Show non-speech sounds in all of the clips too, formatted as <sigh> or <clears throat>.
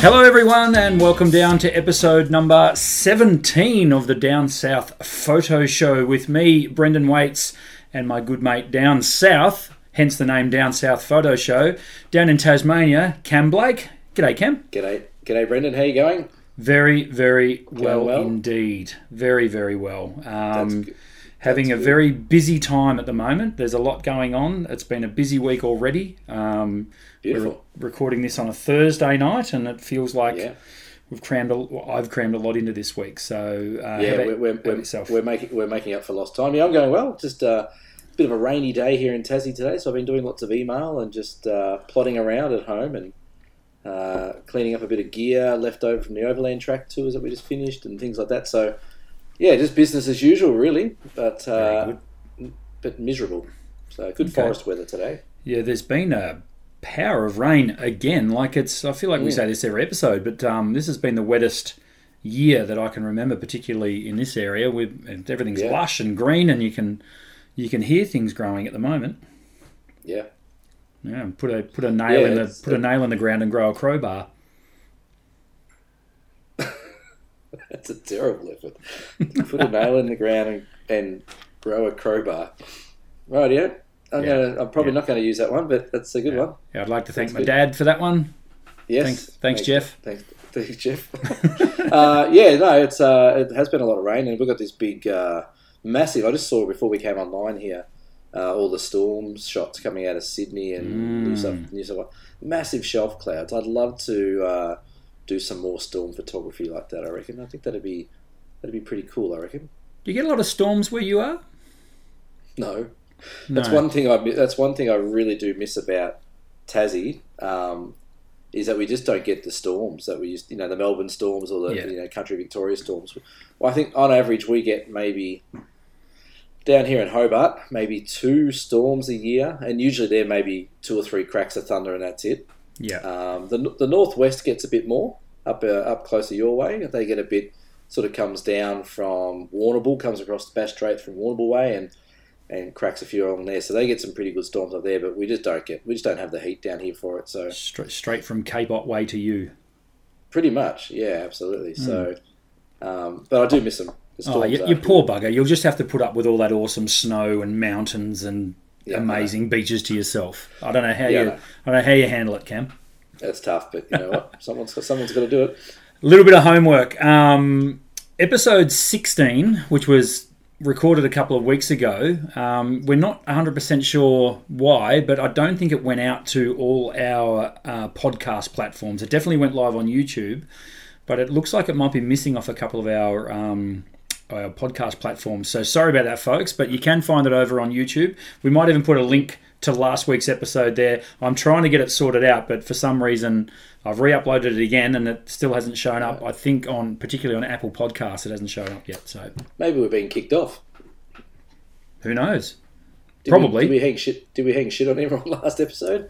Hello, everyone, and welcome down to episode number 17 of the Down South Photo Show with me, Brendan Waites, and my good mate Down South, hence the name Down South Photo Show, down in Tasmania, Cam Blake. G'day, Cam. G'day, g'day, Brendan. How you going? Very, very well, well? indeed. Very, very well. Um, good. Having a very busy time at the moment. There's a lot going on. It's been a busy week already. Um, Beautiful. We're recording this on a Thursday night, and it feels like Yeah, we've crammed. A, I've crammed a lot into this week. So uh, yeah. We're, we're, we're, we're making we're making up for lost time. Yeah, I'm going well. Just uh, a bit of a rainy day here in Tassie today, so I've been doing lots of email and just uh, plodding around at home and uh, cleaning up a bit of gear left over from the overland track tours that we just finished and things like that. So yeah, just business as usual, really, but uh, but miserable. So good Okay. forest weather today. Yeah, there's been a power of rain again. Like it's, I feel like we Mm. say this every episode, but um, this has been the wettest year that I can remember, particularly in this area. Where everything's Yeah. lush and green, and you can you can hear things growing at the moment. Yeah. Yeah, put a put a nail Yeah, in the put a nail in the ground and grow a crowbar. <laughs> That's a terrible effort. Put a nail in the ground and, and grow a crowbar. Right, yeah. I'm Yeah. gonna. I'm probably Yeah. not going to use that one, but that's a good one. Yeah, I'd like to thank That's my good. dad for that one. Yes. Thanks- thanks, Jeff. Thanks, thanks, Jeff. <laughs> uh, yeah, no, it's uh, it has been a lot of rain, and we've got this big, uh, massive. I just saw before we came online here, uh, all the storm shots coming out of Sydney and New Mm. South New South Wales. Massive shelf clouds. I'd love to uh, do some more storm photography like that. I reckon. I think that'd be that'd be pretty cool. I reckon. Do you get a lot of storms where you are? No, No. That's one thing I that's one thing I really do miss about Tassie um, is that we just don't get the storms that we used, you know, the Melbourne storms or the Yeah. you know country Victoria storms. Well, I think on average we get maybe down here in Hobart maybe two storms a year, and usually there may be two or three cracks of thunder, and that's it. Yeah. Um, the the northwest gets a bit more up uh, up closer your way. They get a bit sort of comes down from Warrnambool, comes across the Bass Strait from Warrnambool way, and and cracks a few along there. So they get some pretty good storms up there, but we just don't get we just don't have the heat down here for it. So Straight, straight from Cape Otway to you. pretty much, yeah, absolutely. So, um, but I do miss them. The. Oh, you, you poor bugger. You'll just have to put up with all that awesome snow and mountains and Yeah, amazing beaches to yourself. I don't know how Yeah, I you know. I don't know how you handle it, Cam. That's tough, but you know what? Someone's <laughs> someone's got to do it. A little bit of homework. Um, episode 16, which was recorded a couple of weeks ago, um, we're not 100% sure why, but I don't think it went out to all our uh, podcast platforms. It definitely went live on YouTube, but it looks like it might be missing off a couple of our. Um, our podcast platforms. So sorry about that, folks, but you can find it over on YouTube. We might even put a link to last week's episode there. I'm trying to get it sorted out, but for some reason I've re-uploaded it again and it still hasn't shown up. I think on particularly on Apple Podcasts it hasn't shown up yet. So Maybe we're being kicked off. who knows? Did Probably. We, did we hang shit? Did we hang shit on everyone <laughs> last episode?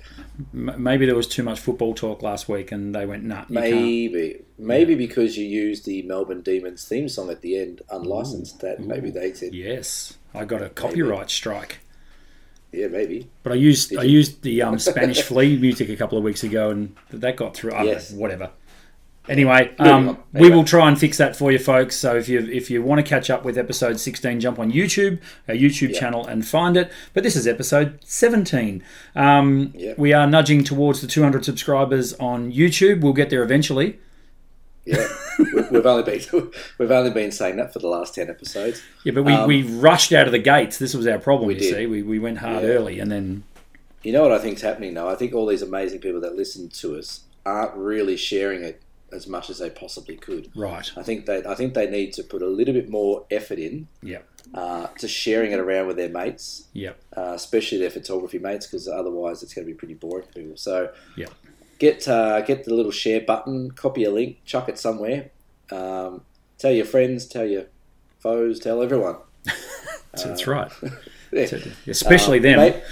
M- maybe there was too much football talk last week and they went, nah, you can't. Maybe, maybe because you used the Melbourne Demons theme song at the end, unlicensed. That maybe they said, Yes, I got a copyright strike. Yeah, maybe. But I used Did I you? used the um, Spanish Flea music a couple of weeks ago, and that got through. I Yes. know, whatever. Anyway, um, on. we will try and fix that for you, folks. So if you if you want to catch up with episode sixteen, jump on YouTube, our YouTube Yeah. channel, and find it. But this is episode seventeen. Um, Yeah. We are nudging towards the two hundred subscribers on YouTube. We'll get there eventually. Yeah, We- we've only been <laughs> we've only been saying that for the last ten episodes. Yeah, but we, Um, we rushed out of the gates. This was our problem. We you did. see, we, we went hard Yeah. early, and then You know what I think's happening now. I think all these amazing people that listen to us aren't really sharing it as much as they possibly could. right. I think they I think they need to put a little bit more effort in Yep. uh, to sharing it around with their mates, Yep. uh, especially their photography mates, because otherwise it's going to be pretty boring for people. So Yep. Get uh, get the little share button, copy a link, chuck it somewhere. Um, tell your friends, tell your foes, tell everyone. <laughs> That's right. <laughs> Yeah. Especially Uh, them. may-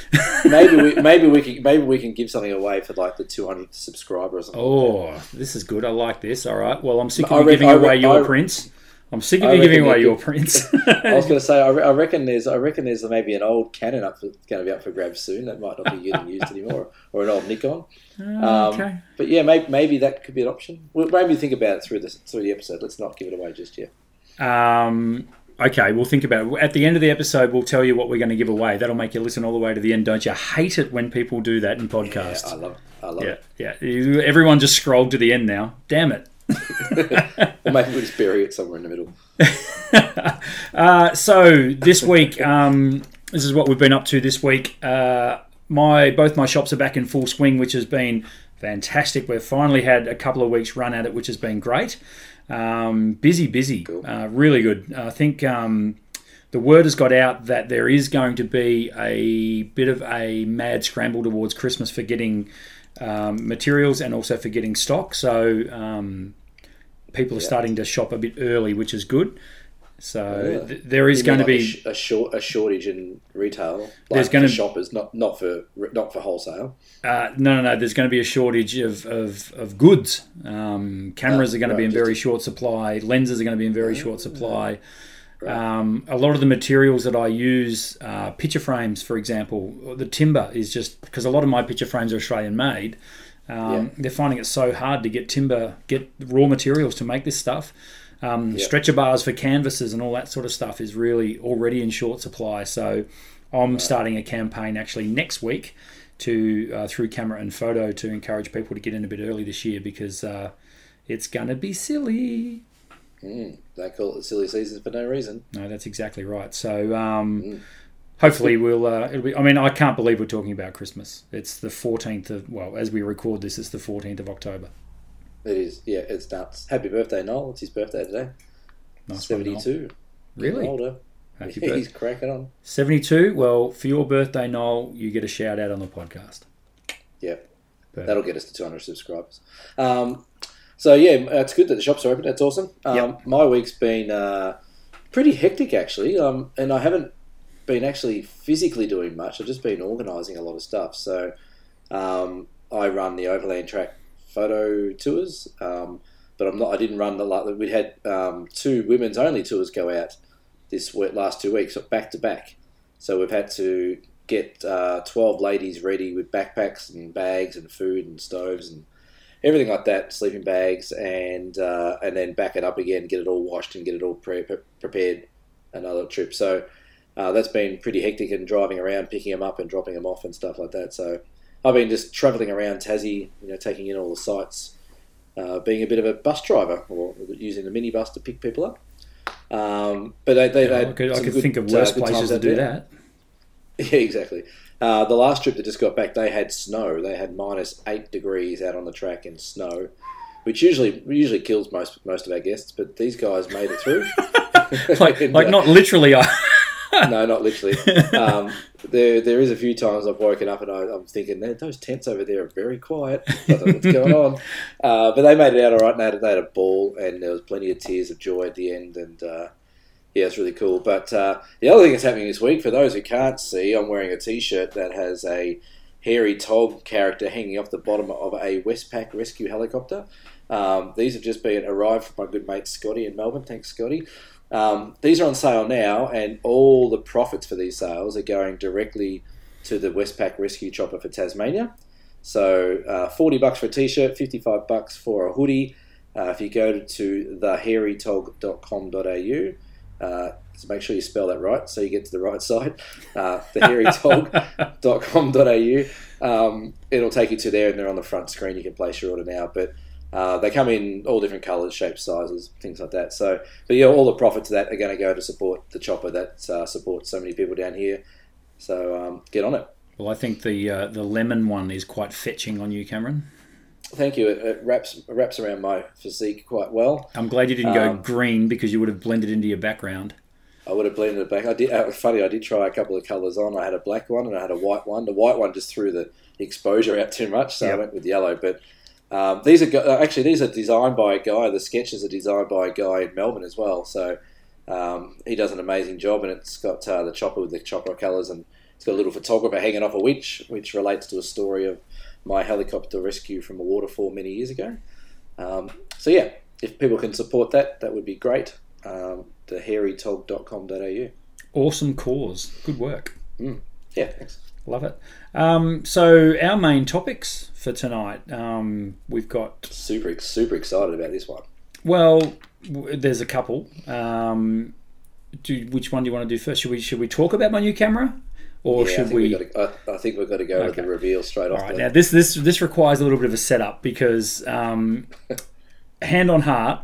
Maybe we maybe we can maybe we can give something away for like the 200 subscribers. Or something. Oh, this is good. I like this. All right. Well, I'm sick I of you read- giving I away your I- prints. I'm sick of I you giving away your prints. <laughs> I was going to say, I, re- I reckon there's, I reckon there's maybe an old Canon up for, going to be up for grabs soon. That might not be getting used anymore, or an old Nikon. <laughs> Oh, Um, okay. But yeah, maybe, maybe that could be an option. Well, maybe think about it through the through the episode. Let's not give it away just yet. Um, okay, we'll think about it. At the end of the episode, we'll tell you what we're going to give away. That'll make you listen all the way to the end. Don't you hate it when people do that in Yeah, podcasts? I love it. I love Yeah, yeah. You- Everyone just scrolled to the end now. Damn it. Or <laughs> maybe we'll just bury it somewhere in the middle. <laughs> uh, so this week, um, this is what we've been up to this week. Uh, my both my shops are back in full swing, which has been fantastic. We've finally had a couple of weeks run at it, which has been great. Um, busy, busy, Cool. uh, really good. I think um, the word has got out that there is going to be a bit of a mad scramble towards Christmas for getting um, materials and also for getting stock. So um, people are Yeah. starting to shop a bit early, which is good. So Yeah. th- there is going to mean be a, sh- a short a shortage in retail. Like There's gonna- be shoppers, not not for not for wholesale. uh, no, no, no. There's going to be a shortage of of, of goods. Um, cameras Oh, are going to be in very short supply. Lenses are going to be in very short supply. Right. Um, a lot of the materials that I use, uh, picture frames, for example, the timber is just because a lot of my picture frames are Australian made. Um, Yeah. They're finding it so hard to get timber, get raw materials to make this stuff. Um, Yeah. Stretcher bars for canvases and all that sort of stuff is really already in short supply. So I'm starting a campaign actually next week to uh, through camera and photo to encourage people to get in a bit early this year because uh, it's going to be silly. Mm, they call it silly season for no reason. No, that's exactly right. So um, Mm. hopefully we'll. Uh, it'll be. I mean, I can't believe we're talking about Christmas. It's the 14th of. Well, as we record this, it's the 14th of October. It is. Yeah, it's nuts. Happy birthday, Noel. It's his birthday today. Nice. Seventy-two. Really? older. Happy Yeah, <laughs> birthday. he's cracking on. 72. Well, for your birthday, Noel, you get a shout out on the podcast. Yep. Perfect. that'll get us to 200 subscribers. Um, so yeah, it's good that the shops are open. That's awesome. Um, Yep. My week's been uh, pretty hectic actually, um, and I haven't been actually physically doing much. I've just been organising a lot of stuff. So um, I run the overland track photo tours, um, but I'm not. I didn't run the like we had um, two women's only tours go out this last two weeks back to back. So we've had to get uh, 12 ladies ready with backpacks and bags and food and stoves and everything like that, sleeping bags, and uh, and then back it up again, get it all washed and get it all pre- pre- prepared another trip. So uh, that's been pretty hectic and driving around, picking them up and dropping them off and stuff like that. So I've been just travelling around Tassie, you know, taking in all the sights, uh, being a bit of a bus driver or using the minibus to pick people up. Um, but they, they've I had could, I could good, think of uh, worse places to do there. that. <laughs> Yeah, exactly. Uh, the last trip that just got back, they had snow. They had minus eight degrees out on the track in snow, which usually usually kills most most of our guests. But these guys made it through. <laughs> like, And, <laughs> like uh, not literally. I, <laughs> no, not literally. Um, there, there is a few times I've woken up and I, I'm thinking, those tents over there are very quiet. I don't know what's going on. Uh, but they made it out all right. And they had, they had a ball, and there was plenty of tears of joy at the end. And uh, yeah, it's really cool. But uh, the other thing that's happening this week, for those who can't see, I'm wearing a T-shirt that has a hairy Tog character hanging off the bottom of a Westpac rescue helicopter. Um, these have just been arrived from my good mate Scotty in Melbourne. Thanks, Scotty. Um, these are on sale now, and all the profits for these sales are going directly to the Westpac Rescue Chopper for Tasmania. So, uh, 40 bucks for a t-shirt, 55 bucks for a hoodie. Uh, if you go to thehairytog.com.au, uh, so make sure you spell that right so you get to the right <laughs> side. Uh, thehairytog.com.au. Um, it'll take you to there, and they're on the front screen. You can place your order now, but uh, they come in all different colours, shapes, sizes, things like that. So, but yeah, all the profits of that are going to go to support the chopper that uh, supports so many people down here. So um, get on it. well, I think the uh, the lemon one is quite fetching on you, Cameron. Thank you. It, it wraps wraps around my physique quite well. I'm glad you didn't go Um, green because you would have blended into your background. I would have blended it back. I did. Uh, funny, I did try a couple of colours on. I had a black one and I had a white one. The white one just threw the exposure out too much, so Yep. I went with yellow. But um, these are uh, actually these are designed by a guy. The sketches are designed by a guy in Melbourne as well. So um, he does an amazing job, and it's got uh, the chopper with the chopper colours, and it's got a little photographer hanging off a witch, which relates to a story of my helicopter rescue from a waterfall many years ago. Um, so yeah, if people can support that, that would be great. um, to hairytog.com.au. Awesome cause. Good work. Yeah, thanks. Love it. Um, so our main topics for tonight, um, we've got Super, super excited about this one. well, w- there's a couple. Um, do, which one do you want to do first? Should we should we talk about my new camera, or yeah, I should think we? Gotta, I, I think we've got to go with the reveal straight off. All right, the, now this this this requires a little bit of a setup because um, <laughs> hand on heart,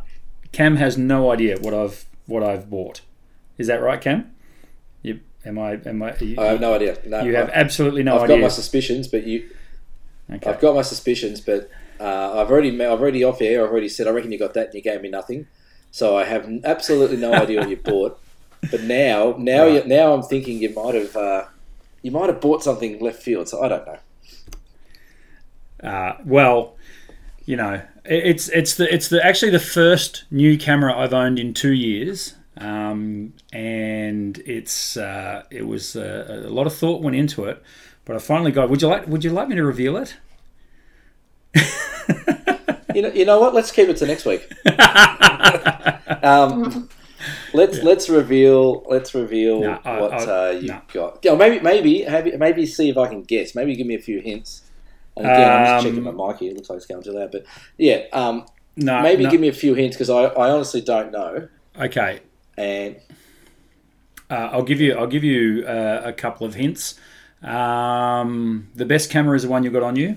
Cam has no idea what I've what I've bought. Is that right, Cam? You, am I? Am I? You, I have no idea. No, you have I- absolutely no I've idea. got my suspicions, but you, okay. I've got my suspicions, but uh, I've already, I've already off air. I've already said I reckon you got that, and you gave me nothing. So I have absolutely no idea what you bought. <laughs> But now, now, Right. you, now I'm thinking you might have, uh, you might have bought something left field. So I don't know. Uh, well, you know, it's it's the it's the actually the first new camera I've owned in two years, um, and it's uh, it was uh, a lot of thought went into it, but I finally got. Would you like Would you like me to reveal it? <laughs> You know, you know what? Let's keep it to next week. <laughs> um, let's let's reveal let's reveal I- what I- uh, you no. got. Yeah, maybe maybe maybe maybe see if I can guess. Maybe give me a few hints. And again, I'm just checking my Um, mic here. It looks like it's going too loud, but yeah, um, No, maybe no. give me a few hints because I, I honestly don't know. Okay, And uh, I'll give you I'll give you uh, a couple of hints. Um, the best camera is the one you got on you.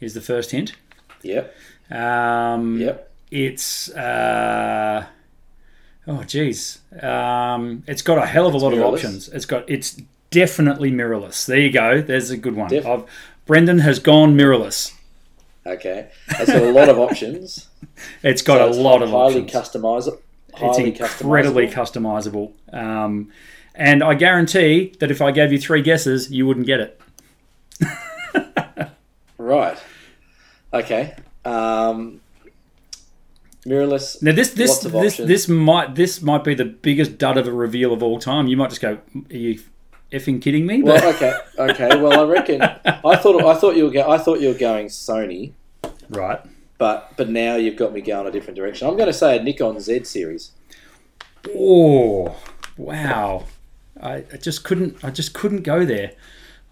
Is the first hint. yep, Um, yep. It's uh, oh geez, um, it's got a hell of a lot of options. It's got it's definitely mirrorless. There you go. There's a good one. Def- Brendan has gone mirrorless. Okay, it's got a lot of options. <laughs> It's got So a it's lot of highly customizable. It's incredibly customizable. customizable. Um, and I guarantee that if I gave you three guesses, you wouldn't get it. <laughs> Right. Okay. Um, mirrorless. Now this this this options. this might this might be the biggest dud of a reveal of all time. You might just go, "Are you effing kidding me?" Well, okay, <laughs> okay. Well, I reckon I thought I thought you were go, I thought you were going Sony, right. but but now you've got me going a different direction. I'm going to say a Nikon Z series. Oh, wow! I, I just couldn't. I just couldn't go there.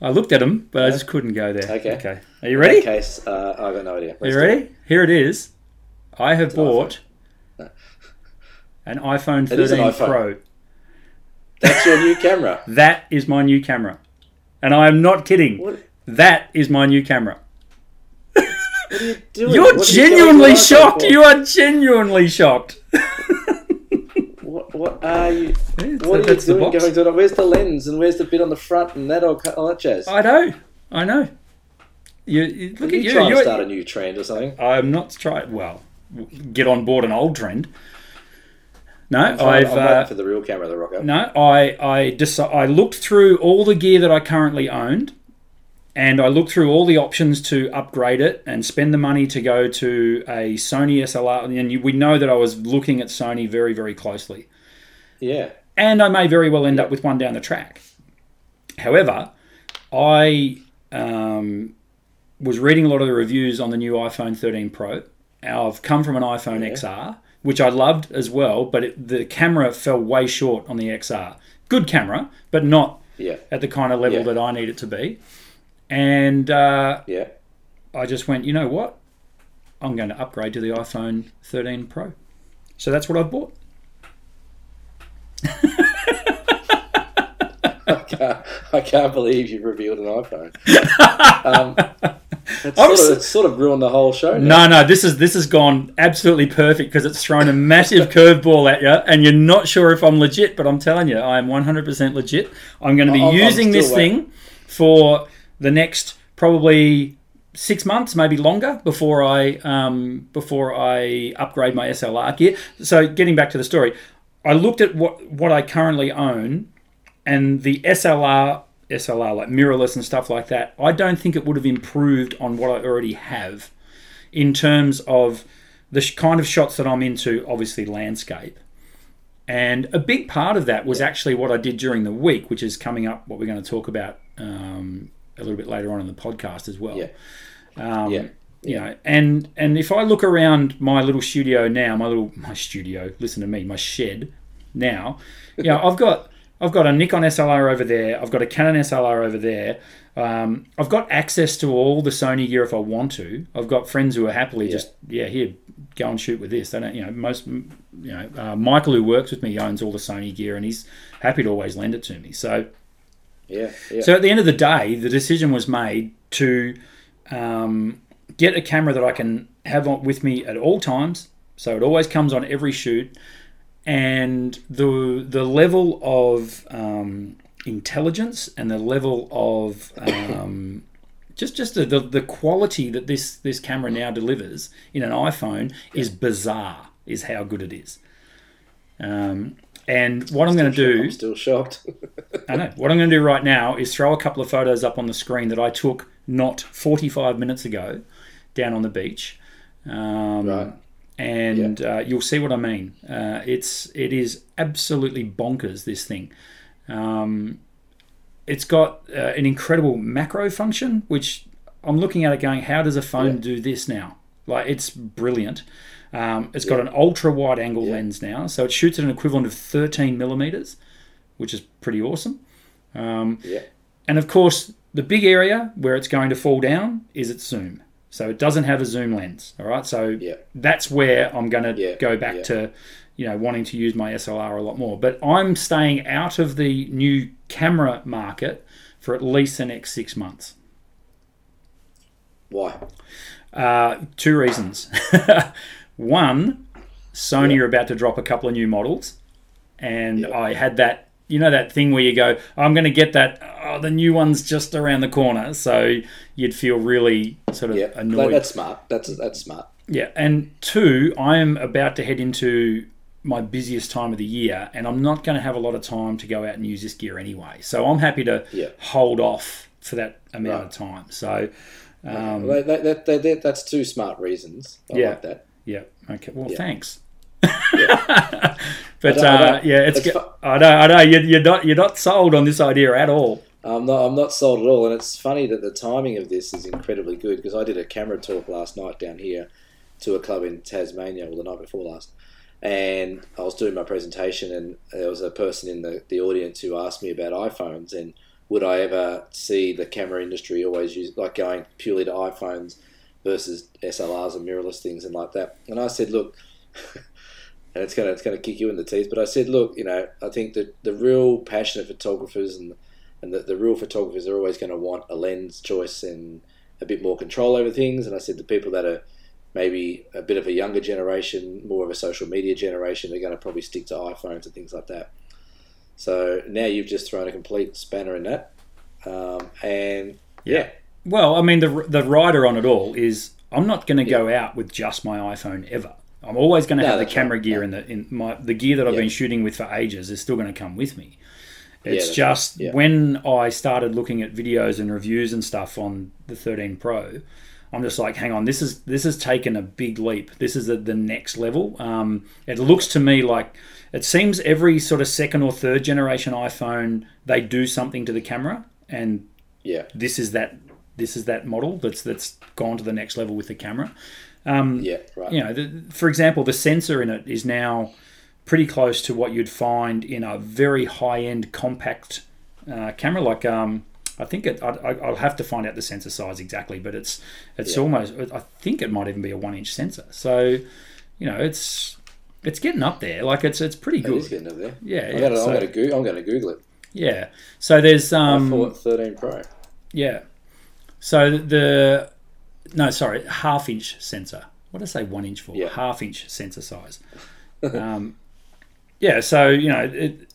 I looked at them, but I just couldn't go there. Okay. Okay. Are you In ready? that case, uh, I've got no idea. Are Let's you do it. ready? Here it is. I have bought No. an iPhone It is an 13 iPhone. Pro. That's your new camera. <laughs> That is my new camera, and I am not kidding. What, That is my new camera. what are you doing? You're What are you genuinely shocked. You are genuinely shocked. <laughs> What, what are you? What are you doing? Going to where's the lens and where's the bit on the front and that all, all that jazz? I know. I know. You, you look Are at you you. trying to You're- start a new trend or something? I'm not trying. Well, get on board an old trend. No, I've I'm uh, for the real camera to rock up. no. I I I looked through all the gear that I currently owned, and I looked through all the options to upgrade it and spend the money to go to a Sony SLR. And you, we know that I was looking at Sony very very closely, Yeah. and I may very well end up with one down the track. However, I um, was reading a lot of the reviews on the new iPhone 13 Pro. I've come from an iPhone Yeah. XR, which I loved as well, but it, the camera fell way short on the XR. Good camera, but not Yeah. at the kind of level Yeah. that I need it to be. And uh, Yeah. I just went, you know what? I'm going to upgrade to the iPhone 13 Pro. So that's what I've bought. <laughs> <laughs> I can't, I can't believe you revealed an iPhone. Um, it's, sort of, it's sort of ruined the whole show. Now. No, no, this is this has gone absolutely perfect because it's thrown a massive <laughs> curveball at you, and you're not sure if I'm legit. But I'm telling you, I am 100% legit. I'm going to be I'm- I'm using this still thing for the next probably six months, maybe longer, before I um, before I upgrade my SLR gear. So, getting back to the story, I looked at what what I currently own, and the SLR. SLR like mirrorless and stuff like that. I don't think it would have improved on what I already have in terms of the kind of shots that I'm into, obviously landscape. And a big part of that was actually what I did during the week, which is coming up, what we're going to talk about um, a little bit later on in the podcast as well. Yeah. Um, Yeah. you know, and and if I look around my little studio now, my little my studio, listen to me, my shed now, you know, I've got I've got a Nikon SLR over there, I've got a Canon SLR over there. Um, I've got access to all the Sony gear if I want to. I've got friends who are happily Yeah. just yeah here go and shoot with this. They don't you know most you know uh, Michael who works with me owns all the Sony gear and he's happy to always lend it to me. So Yeah, yeah. so at the end of the day, the decision was made to um, get a camera that I can have on, with me at all times. So it always comes on every shoot, and the the level of um, intelligence and the level of um, just just the, the the quality that this this camera now delivers in an iPhone is bizarre. Is how good it is. Um, and what I'm going to do I'm still shocked. <laughs> I know. What I'm going to do right now is throw a couple of photos up on the screen that I took not 45 minutes ago down on the beach. Um, Right. And uh, you'll see what I mean. Uh, it's it is absolutely bonkers. This thing. Um, it's got uh, an incredible macro function, which I'm looking at it going, how does a phone Yeah. do this now? Like it's brilliant. Um, it's got an ultra wide angle Yeah. lens now, so it shoots at an equivalent of 13 millimeters, which is pretty awesome. Um, yeah, and of course, the big area where it's going to fall down is its zoom. So it doesn't have a zoom lens. All right, so Yeah. that's where I'm going to Yeah, go back yeah. to, you know, wanting to use my SLR a lot more. But I'm staying out of the new camera market for at least the next six months. why? Uh, two reasons. <laughs> One, Sony are about to drop a couple of new models, and. I had that. You know that thing where you go, I'm going to get that. Oh, the new one's just around the corner, so you'd feel really sort of Yeah, annoyed. that's smart. That's that's smart. Yeah, and two, I am about to head into my busiest time of the year, and I'm not going to have a lot of time to go out and use this gear anyway. So I'm happy to Yeah. hold off for that amount Right. of time. So, um, Well, that, that, that- that's two smart reasons. I Yeah. like that. yeah, okay. Well, Yeah. thanks. <laughs> I but uh, don't- yeah, it's. it's fu- I know, I know. You're, you're not, you're not sold on this idea at all. I'm not. I'm not sold at all, and it's funny that the timing of this is incredibly good because I did a camera talk last night down here to a club in Tasmania, or the night before last, and I was doing my presentation, and there was a person in the, the audience who asked me about iPhones and would I ever see the camera industry always use like going purely to iPhones versus SLRs and mirrorless things and like that, and I said, look. <laughs> And it's gonna it's gonna kick you in the teeth, but I said, look, you know, I think that the real passionate photographers and and the, the real photographers are always going to want a lens choice and a bit more control over things. And I said the people that are maybe a bit of a younger generation, more of a social media generation, are going to probably stick to iPhones and things like that. So now you've just thrown a complete spanner in that, um, and yeah, Well, I mean, the the rider on it all is I'm not going to go out with just my iPhone ever. I'm always going to No, have the camera right. gear No. in the in my the gear that I've Yeah. been shooting with for ages is still going to come with me. It's that's just right. Yeah. when I started looking at videos and reviews and stuff on the 13 Pro, I'm just like, hang on, this is this has taken a big leap. This is the, the next level. Um, it looks to me like it seems every sort of second or third generation iPhone they do something to the camera, and yeah, this is that this is that model that's that's gone to the next level with the camera. Um, yeah, right, you know, the, for example, the sensor in it is now pretty close to what you'd find in a very high-end compact uh, camera. Like, um, I think it, I, I- I'll have to find out the sensor size exactly, but it's it's Yeah. almost. I think it might even be a one-inch sensor. So, you know, it's it's getting up there. Like, it's it's pretty it is good. getting up there. Yeah, I'm yeah. gonna, so, I'm gonna go, I'm gonna Google it. yeah. So there's um, I thought 13 Pro. yeah. So the no, sorry, half inch sensor. What did I say? One inch for? Yeah. Half inch sensor size. um, <laughs> yeah. So you know, it,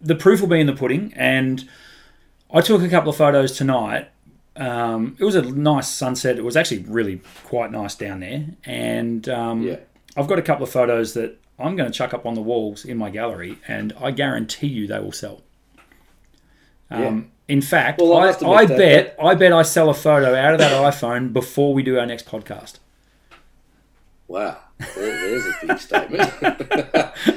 the proof will be in the pudding, and I took a couple of photos tonight. Um, it was a nice sunset. It was actually really quite nice down there, and um, Yeah. I've got a couple of photos that I'm going to chuck up on the walls in my gallery, and I guarantee you they will sell. Um, In fact, Well, I I, I bet I bet I sell a photo out of that iPhone before we do our next podcast. Wow, there, there's a big statement.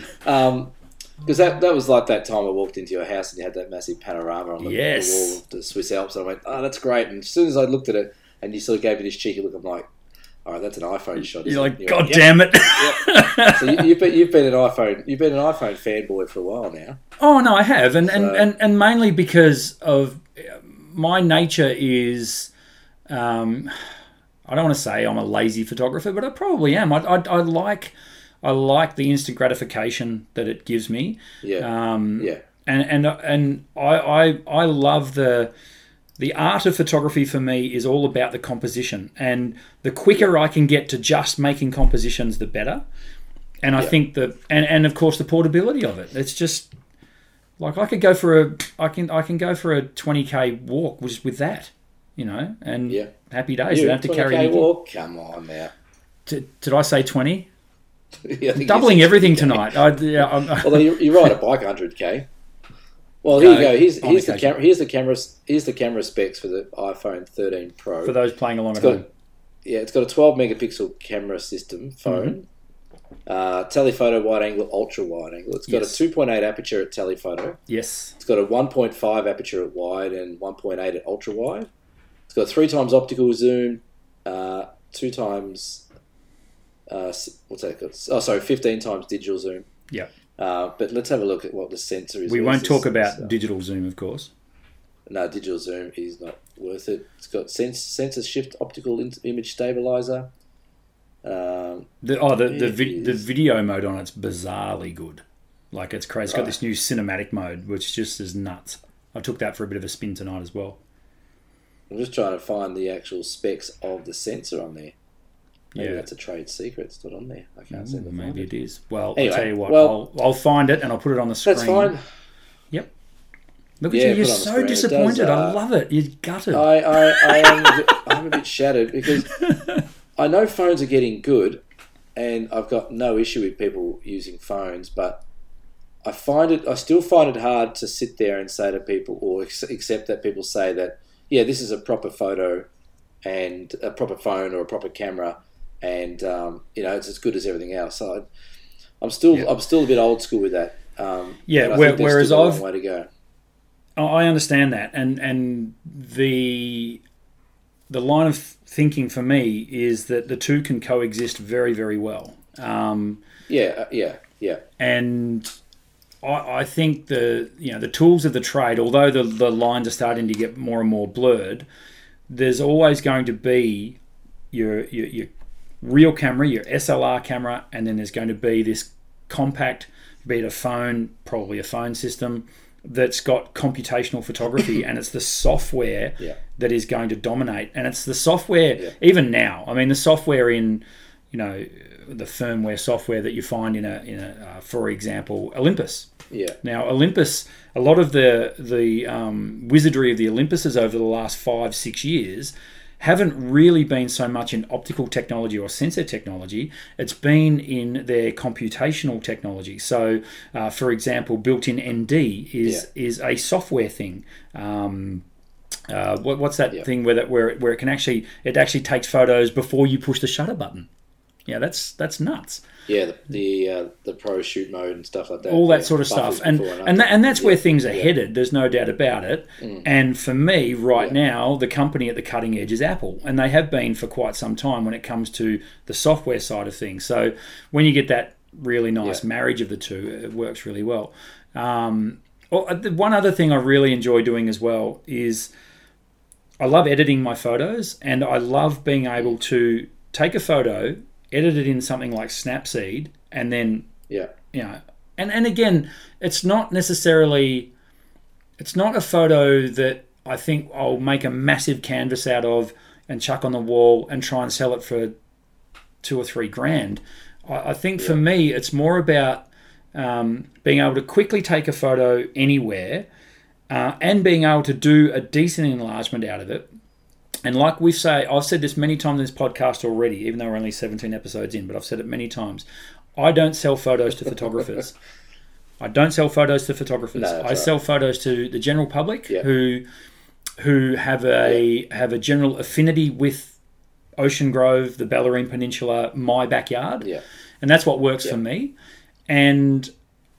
<laughs> um, because that, that was like that time I walked into your house and you had that massive panorama on the, the wall of the Swiss Alps. And I went, oh, that's great. And as soon as I looked at it, and you sort of gave me this cheeky look. I'm like, all right, that's an iPhone shot. You're it?" like, And God "Yep." damn it! So you, you've been you've been an iPhone you've been an iPhone fanboy for a while now. Oh no, I have, and and, So- and, and mainly because of my nature is, um, I don't want to say I'm a lazy photographer, but I probably am. I, I, I like I like the instant gratification that it gives me, Yeah, um, yeah, and and and I, I I love the. The art of photography for me is all about the composition, and the quicker I can get to just making compositions, the better. And I Yeah. think that, and, and of course the portability of it. It's just like I could go for a, I can I can go for a twenty k walk just with that, you know, and Yeah. happy days. You, don't have to carry 20K walk. Come on now. Did, did I say twenty? <laughs> Yeah, Doubling everything tonight. I, yeah, I'm, Although you, you ride a bike 100k. Well, here you Go. Here's here's the camera. Here's the camera. Here's the camera specs for the iPhone 13 Pro. for those playing along It's at got, home. yeah, it's got a 12 megapixel camera system phone, Mm-hmm. uh, telephoto wide angle, ultra wide angle. It's got Yes. a 2.8 aperture at telephoto. Yes. It's got a 1.5 aperture at wide and 1.8 at ultra wide. It's got three times optical zoom, uh, two times. Uh, what's that? called? Oh, sorry, 15 times digital zoom. Yeah. Uh, but let's have a look at what the sensor is. We won't talk about digital zoom, of course. no, digital zoom is not worth it. It's got sens- sensor shift optical in- image stabilizer. Um, The, oh, the the, vi- the video mode on it's bizarrely good. Like it's crazy. It's got Right. this new cinematic mode, which just is nuts. I took that for a bit of a spin tonight as well. I'm just trying to find the actual specs of the sensor on there. Maybe Yeah. that's a trade secret. It's not on there. I can't seem to find Maybe it. it is. Well, Anyway, I'll tell you what. well- I'll, I'll find it and I'll put it on the screen. That's fine. Yep. Look at Yeah, you. You're put it on the so screen. It does, disappointed. I uh, love it. You're gutted. I, I, I am a bit, I'm a bit shattered because <laughs> I know phones are getting good, and I've got no issue with people using phones, but I find it. I still find it hard to sit there and say to people, or accept that people say that, yeah, this is a proper photo, and a proper phone or a proper camera, and um, you know it's as good as everything else. So I, I'm still, Yeah. I'm still a bit old school with that. Um, Yeah, where- whereas still a long I've- way to go. I understand that, and and the the line of thinking for me is that the two can coexist very very well. Um, Yeah, uh, yeah, yeah. and I, I think the you know the tools of the trade, although the the lines are starting to get more and more blurred, there's always going to be your your, your real camera, your SLR camera, and then there's going to be this compact, be it a phone, probably a phone system that's got computational photography, <coughs> and it's the software Yeah. that is going to dominate, and it's the software Yeah. even now. I mean, the software in you know the firmware software that you find in a in a uh, for example Olympus. Yeah, Now Olympus, a lot of the the um, wizardry of the Olympuses over the last five six years haven't really been so much in optical technology or sensor technology. It's been in their computational technology. So, uh, for example, built-in ND is is a software thing. Um, uh, what, what's that Yeah. thing where that where it, where it can actually it actually takes photos before you push the shutter button? Yeah, that's that's nuts. yeah. The the, uh, the pro shoot mode and stuff like that. all that yeah. sort of stuff, and before and that, and that's where things are yeah. Mm. headed. There's no doubt about it. And for me, right Yeah. now, the company at the cutting edge is Apple, and they have been for quite some time when it comes to the software side of things. So when you get that really nice Yeah. marriage of the two, it works really well. Um, well, uh, the one other thing I really enjoy doing as well is I love editing my photos, and I love being able to take a photo, edit it in something like Snapseed, and then Yeah, you know and and again it's not necessarily it's not a photo that i think i'll make a massive canvas out of and chuck on the wall and try and sell it for two or three grand. I, I think for me it's more about um, being able to quickly take a photo anywhere uh, and being able to do a decent enlargement out of it and like we say, I've said this many times in this podcast already, even though we're only 17 episodes in, but I've said it many times. I don't sell photos to photographers. <laughs> I don't sell photos to photographers. No, I right. sell photos to the general public Yeah. who who have a have a general affinity with Ocean Grove, the Bellarine Peninsula, my backyard yeah, and that's what works Yeah. for me. And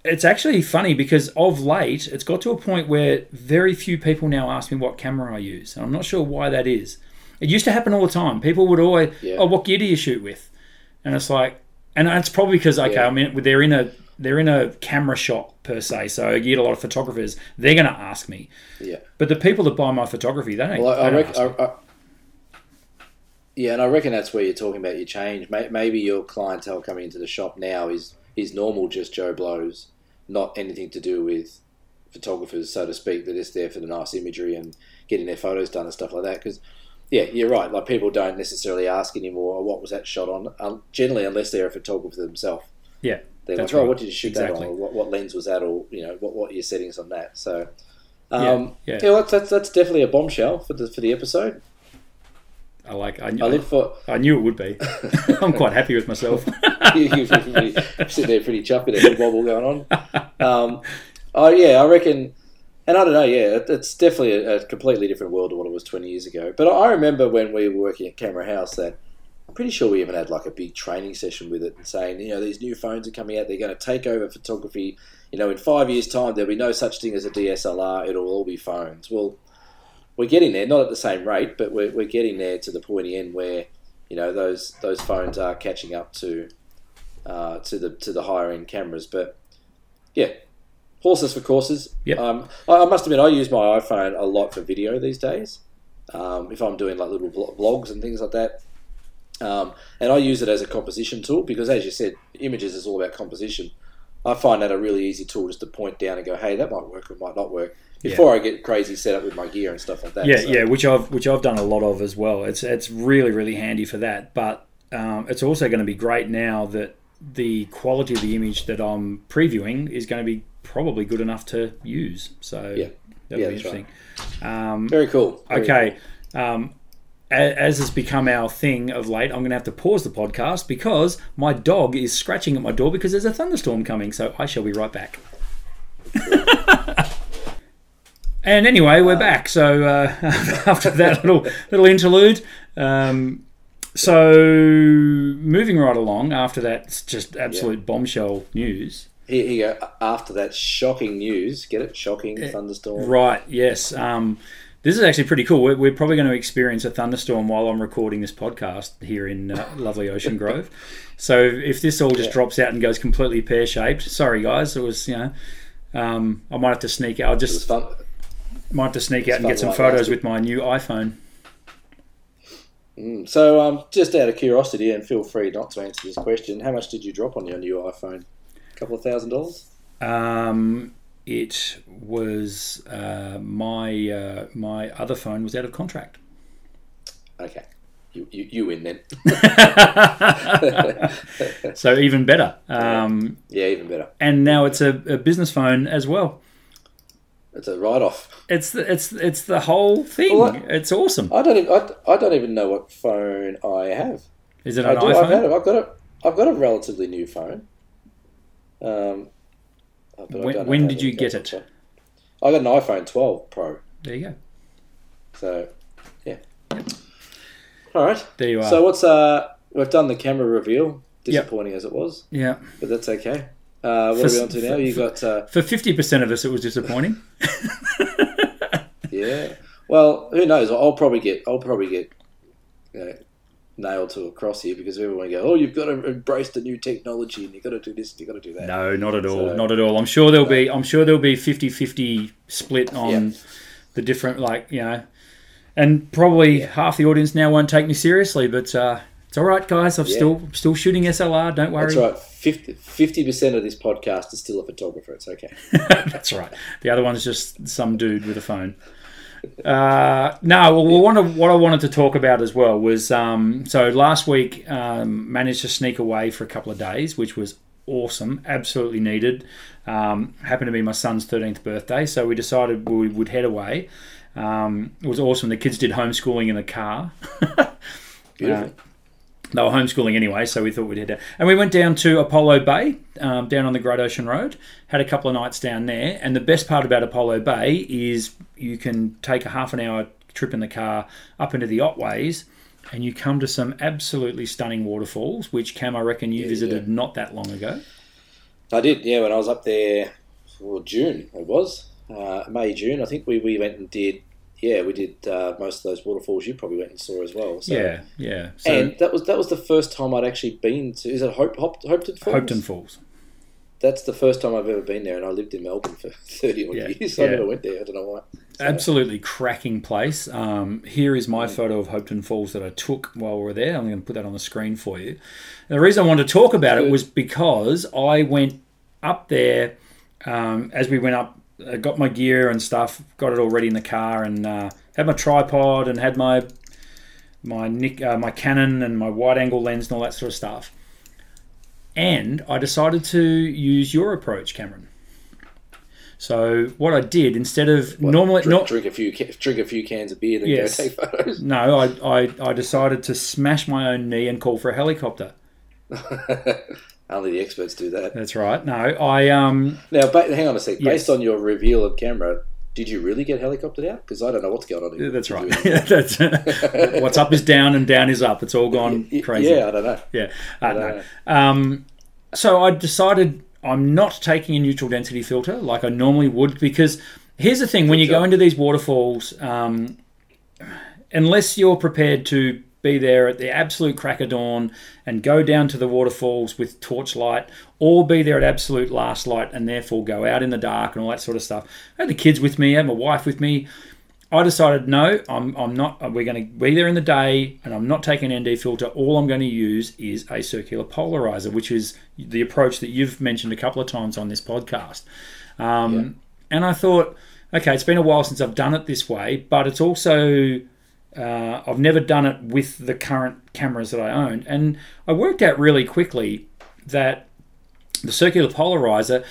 it's actually funny because of late, it's got to a point where very few people now ask me what camera I use, and I'm not sure why that is. It used to happen all the time. People would always, Yeah. oh, what gear do you shoot with? And it's like, and it's probably because okay, Yeah. I mean, they're in a they're in a camera shop per se, so I get a lot of photographers. They're going to ask me, Yeah. but the people that buy my photography, they don't. Well, I, they don't reckon. I, I, yeah, and I reckon that's where you're talking about your change. Maybe your clientele coming into the shop now is is normal, just Joe blows, not anything to do with photographers, so to speak. They're just there for the nice imagery and getting their photos done and stuff like that. Because yeah, you're right. Like people don't necessarily ask anymore, "Oh, "What was that shot on?" Um, generally, unless they're a photographer themselves. Yeah, They're that's like, "Oh, right. what did you shoot Exactly. that on? Or what, what lens was that? Or you know, what what are your settings on that?" So. Um, yeah. yeah, well, that's, that's that's definitely a bombshell for the for the episode. I like. I, I look for I knew it would be. <laughs> I'm quite happy with myself. <laughs> you, sitting there pretty chuffed with a head wobble going on. Um, oh yeah, I reckon, and I don't know. Yeah, it, it's definitely a, a completely different world to what it was twenty years ago. But I remember when we were working at Camera House that I'm pretty sure we even had like a big training session with it and saying, you know, these new phones are coming out. They're going to take over photography. You know, in five years' time, there'll be no such thing as a DSLR. It'll all be phones. Well, we're getting there, not at the same rate, but we're, we're getting there to the pointy end where, you know, those those phones are catching up to uh, to the to the higher end cameras. But yeah, horses for courses. Yep. Um, I, I must admit, I use my iPhone a lot for video these days. Um, if I'm doing like little vlogs and things like that. Um, and I use it as a composition tool because, as you said, images is all about composition. I find that a really easy tool just to point down and go, "Hey, that might work or might not work." Before I get crazy set up with my gear and stuff like that. Yeah, So, yeah, which I've which I've done a lot of as well. It's it's really really handy for that, but um, it's also going to be great now that the quality of the image that I'm previewing is going to be probably good enough to use. So Yeah. that'll Yeah, be interesting. Um, Very cool. Very okay. Um, as has become our thing of late, I'm going to have to pause the podcast because my dog is scratching at my door because there's a thunderstorm coming. So I shall be right back. <laughs> and anyway, we're back. So uh, <laughs> after that little little interlude, um, so moving right along after that, just absolute bombshell news. Here, here you go. After that shocking news, get it? Shocking thunderstorm. Right. Yes. Um, this is actually pretty cool. We're, we're probably going to experience a thunderstorm while I'm recording this podcast here in uh, <laughs> lovely Ocean Grove. So if this all just Yeah. drops out and goes completely pear shaped, sorry guys. It was you know, um, I might have to sneak out. I'll It was just fun. Might have to sneak out and get some like photos with my new iPhone. Mm. So, um, just out of curiosity, and feel free not to answer this question, how much did you drop on your new iPhone? A couple of thousand dollars? Um, it was uh, my uh, my other phone was out of contract. Okay. You, you, you win then. <laughs> so even better. Um, yeah, even better. and now it's a, a business phone as well. It's a write off. It's the, it's it's the whole thing. Well, it's awesome. I don't even, I, I don't even know what phone I have. Is it I an do. I've, had iPhone? a, I've got a I've got a relatively new phone. Um, but When- when did you get it? I've. I got an iPhone 12 Pro. There you go. So, yeah. All right. There you are. So what's uh? We've done the camera reveal. Disappointing as it was, yeah. but that's okay. Uh, what For are we on to now? You got uh, For fifty percent of us, it was disappointing. <laughs> yeah. Well, who knows? I'll probably get I'll probably get you know, nailed to a cross here because everyone go, oh, you've got to embrace the new technology and you've got to do this, and you've got to do that. no, not at all. So- not at all. I'm sure there'll be. I'm sure there'll be 50-50 split on Yeah. the different, like you know, and probably half the audience now won't take me seriously. But uh, it's all right, guys. I'm Yeah. still still shooting SLR. Don't worry. That's right. 50 percent of this podcast is still a photographer. It's okay. <laughs> That's right. The other one's just some dude with a phone. Uh, no, well, what I, what I wanted to talk about as well was um, so last week um, managed to sneak away for a couple of days, which was awesome, absolutely needed. Um, happened to be my son's 13th birthday, so we decided we would head away. Um, it was awesome. The kids did homeschooling in the car. <laughs> Beautiful. They were homeschooling anyway, so we thought we'd head down. And we went down to Apollo Bay, um, down on the Great Ocean Road. Had a couple of nights down there. And the best part about Apollo Bay is you can take a half an hour trip in the car up into the Otways, and you come to some absolutely stunning waterfalls, which Cam, I reckon you Yeah, visited yeah. not that long ago. I did. Yeah, when I was up there, well, June it was uh, May June. I think we, we went and did yeah, we did uh, most of those waterfalls. You probably went and saw as well. So. Yeah, yeah. So and that was that was the first time I'd actually been to. Is it Hope, Hop, Hopetoun Falls? Hopetoun Falls. That's the first time I've ever been there, and I lived in Melbourne for <laughs> thirty odd Yeah, years. So I never went there. I don't know why. So, Absolutely cracking place. Um, here is my Mm. photo of Hopetoun Falls that I took while we were there. I'm going to put that on the screen for you. And the reason I wanted to talk about it was because I went up there um, as we went up. I got my gear and stuff, got it all ready in the car, and uh, had my tripod and had my my Nick, uh, my Canon and my wide angle lens and all that sort of stuff. And I decided to use your approach, Cameron. So what I did instead of what, normally drink, not drink a few drink a few cans of beer, then Yes. go take photos. no, I, I I decided to smash my own knee and call for a helicopter. <laughs> Only the experts do that. That's right. No, I um Now, ba- hang on a sec. Yes. Based on your reveal of camera, did you really get helicoptered out? Because I don't know what's going on. here. that's right. <laughs> that's <laughs> what's up is down and down is up. It's all gone crazy. Yeah, I don't know. Yeah. Uh, I don't no. know. Um, so I decided I'm not taking a neutral density filter like I normally would because here's the thing: when you go into these waterfalls, um, unless you're prepared to be there at the absolute crack of dawn and go down to the waterfalls with torchlight, or be there at absolute last light and therefore go out in the dark and all that sort of stuff. I had the kids with me, I had my wife with me. I decided no, I'm, I'm not. We're going to be there in the day, and I'm not taking an ND filter. All I'm going to use is a circular polarizer, which is the approach that you've mentioned a couple of times on this podcast. Um, And I thought, okay, it's been a while since I've done it this way, but it's also uh, I've never done it with the current cameras that I own, and I worked out really quickly that the circular polarizer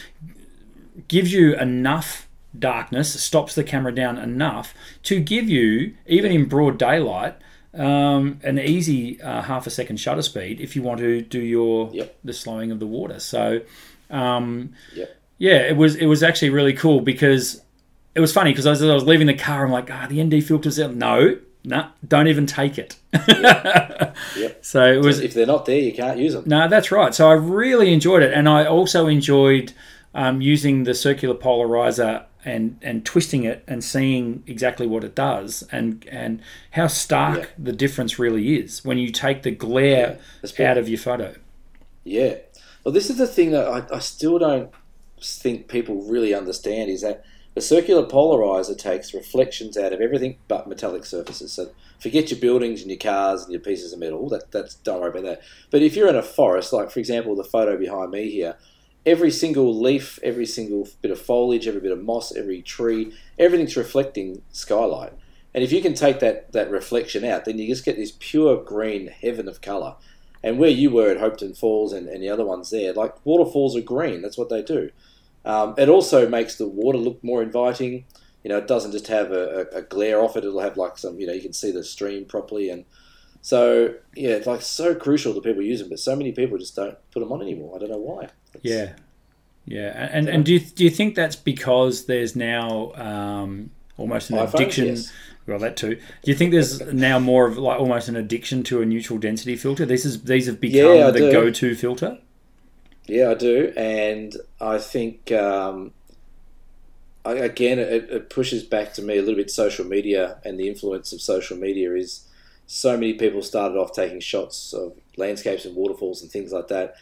gives you enough darkness, stops the camera down enough to give you, even in broad daylight, um, an easy uh, half a second shutter speed if you want to do your Yep. the slowing of the water. So, um, Yep. yeah, it was it was actually really cool because it was funny because as I was leaving the car, I'm like, ah, the ND filter's out. No, no, don't even take it. Yep. <laughs> So it was If they're not there, you can't use them. no, that's right. So I really enjoyed it, and I also enjoyed um, using the circular polarizer and and twisting it and seeing exactly what it does, and and how stark Yeah. the difference really is when you take the glare That's out of your photo. Yeah. Well, this is the thing that I, I still don't think people really understand is that the circular polarizer takes reflections out of everything but metallic surfaces. So forget your buildings and your cars and your pieces of metal. That that's don't worry about that. But if you're in a forest, like for example the photo behind me here, every single leaf, every single bit of foliage, every bit of moss, every tree, everything's reflecting skylight. And if you can take that, that reflection out, then you just get this pure green heaven of colour. And where you were at Hopetoun Falls and, and the other ones there, like waterfalls are green. That's what they do. Um, it also makes the water look more inviting. You know, it doesn't just have a, a, a glare off it. It'll have like some, you know, you can see the stream properly. And so, yeah, it's like so crucial to people use them, but so many people just don't put them on anymore. I don't know why. It's- Yeah, yeah. And and do you, do you think that's because there's now um, almost an addiction? yes. Well, that too. Do you think there's now more of like almost an addiction to a neutral density filter? This is these have become Yeah, the do. go-to filter. Yeah, I do, and I think um, I, again it, it pushes back to me a little bit. Social media and the influence of social media is so many people started off taking shots of landscapes and waterfalls and things like that.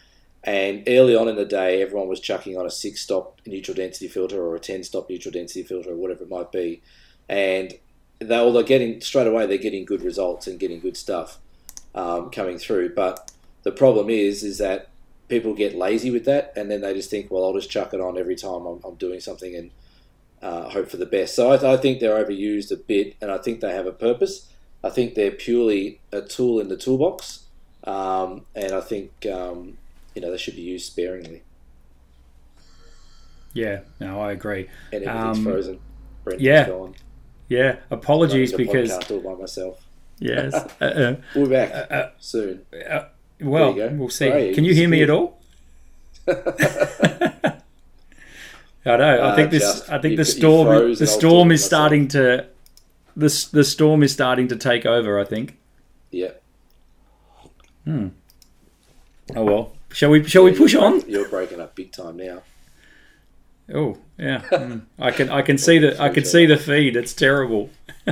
And early on in the day, everyone was chucking on a six-stop neutral density filter or a ten-stop neutral density filter or whatever it might be, and they all they're getting straight away. They're getting good results and getting good stuff um, coming through. But the problem is, is that people get lazy with that, and then they just think, well, I'll just chuck it on every time I'm, I'm doing something and uh, hope for the best. So I, I think they're overused a bit, and I think they have a purpose. I think they're purely a tool in the toolbox, um, and I think um, you know they should be used sparingly. Yeah, no, I agree. And everything's Um, frozen. Brent yeah. gone. Yeah, apologies because podcast all by myself. yes. <laughs> Uh, We'll be back uh, uh, soon. Uh, well, There you go. we'll see. Can you hear me at all? <laughs> I know. I Uh, think this. just- I think you- the storm. The and I was storm is starting to. The the storm is starting to take over. I think. yeah. Hmm. Oh well. Shall we? Shall we push on? You're breaking up big time now. Oh yeah, mm. I can I <laughs> can see the I can see the feed. It's terrible. <laughs>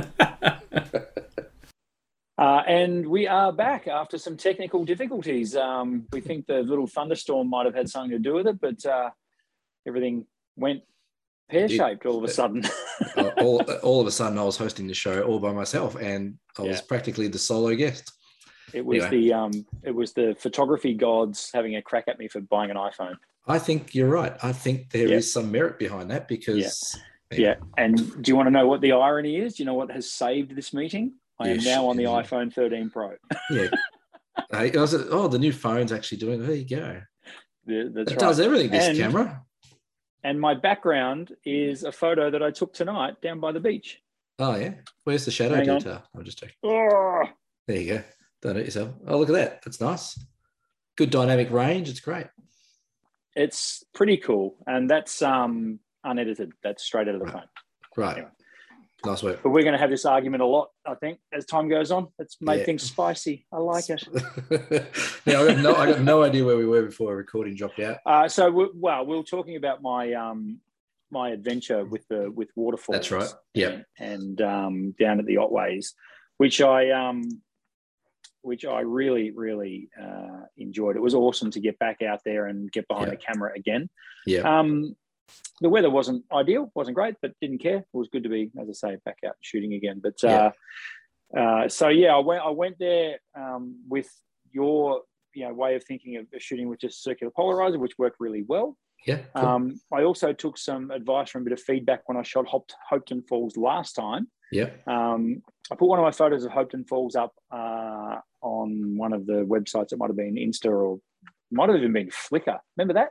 Uh, and we are back after some technical difficulties. Um, we think the little thunderstorm might have had something to do with it, but uh, everything went pear shaped all of a sudden. <laughs> Uh, all, all of a sudden, I was hosting the show all by myself, and I was yeah. practically the solo guest. It was anyway. the um, it was the photography gods having a crack at me for buying an iPhone. I think you're right. I think there yeah. is some merit behind that because. Yeah. yeah. And do you want to know what the irony is? Do you know what has saved this meeting? I am now on the iPhone 13 Pro. yeah. <laughs> I was, oh, the new phone's actually doing. There you go. Yeah, that's it right. does everything. This and, camera. And my background is a photo that I took tonight down by the beach. Oh yeah. Where's the shadow Hang detail? On. I'm just checking. Oh. There you go. Done it yourself. Oh, look at that. That's nice. Good dynamic range. It's great. It's pretty cool, and that's um unedited. That's straight out of the right. phone. Right. Anyway. Nice work. But we're going to have this argument a lot, I think, as time goes on. It's made yeah. things spicy. I like it. <laughs> yeah, I got no, I got no idea where we were before recording dropped out. Uh, so, we, well, we were talking about my um, my adventure with the with waterfalls. That's right. Yeah. And, and um, down at the Otways, which I um, which I really, really uh, enjoyed. It was awesome to get back out there and get behind yeah. the camera again. Yeah. Um, the weather wasn't ideal, wasn't great, but didn't care. It was good to be, as I say, back out shooting again. But yeah. uh, uh, so yeah, I went I went there um, with your you know way of thinking of shooting with just circular polarizer, which worked really well. Yeah. Cool. Um, I also took some advice from a bit of feedback when I shot Hop- Hopetoun Falls last time. Yeah. Um, I put one of my photos of Hopetoun Falls up uh, on one of the websites. It might have been Insta or might have even been Flickr. Remember that?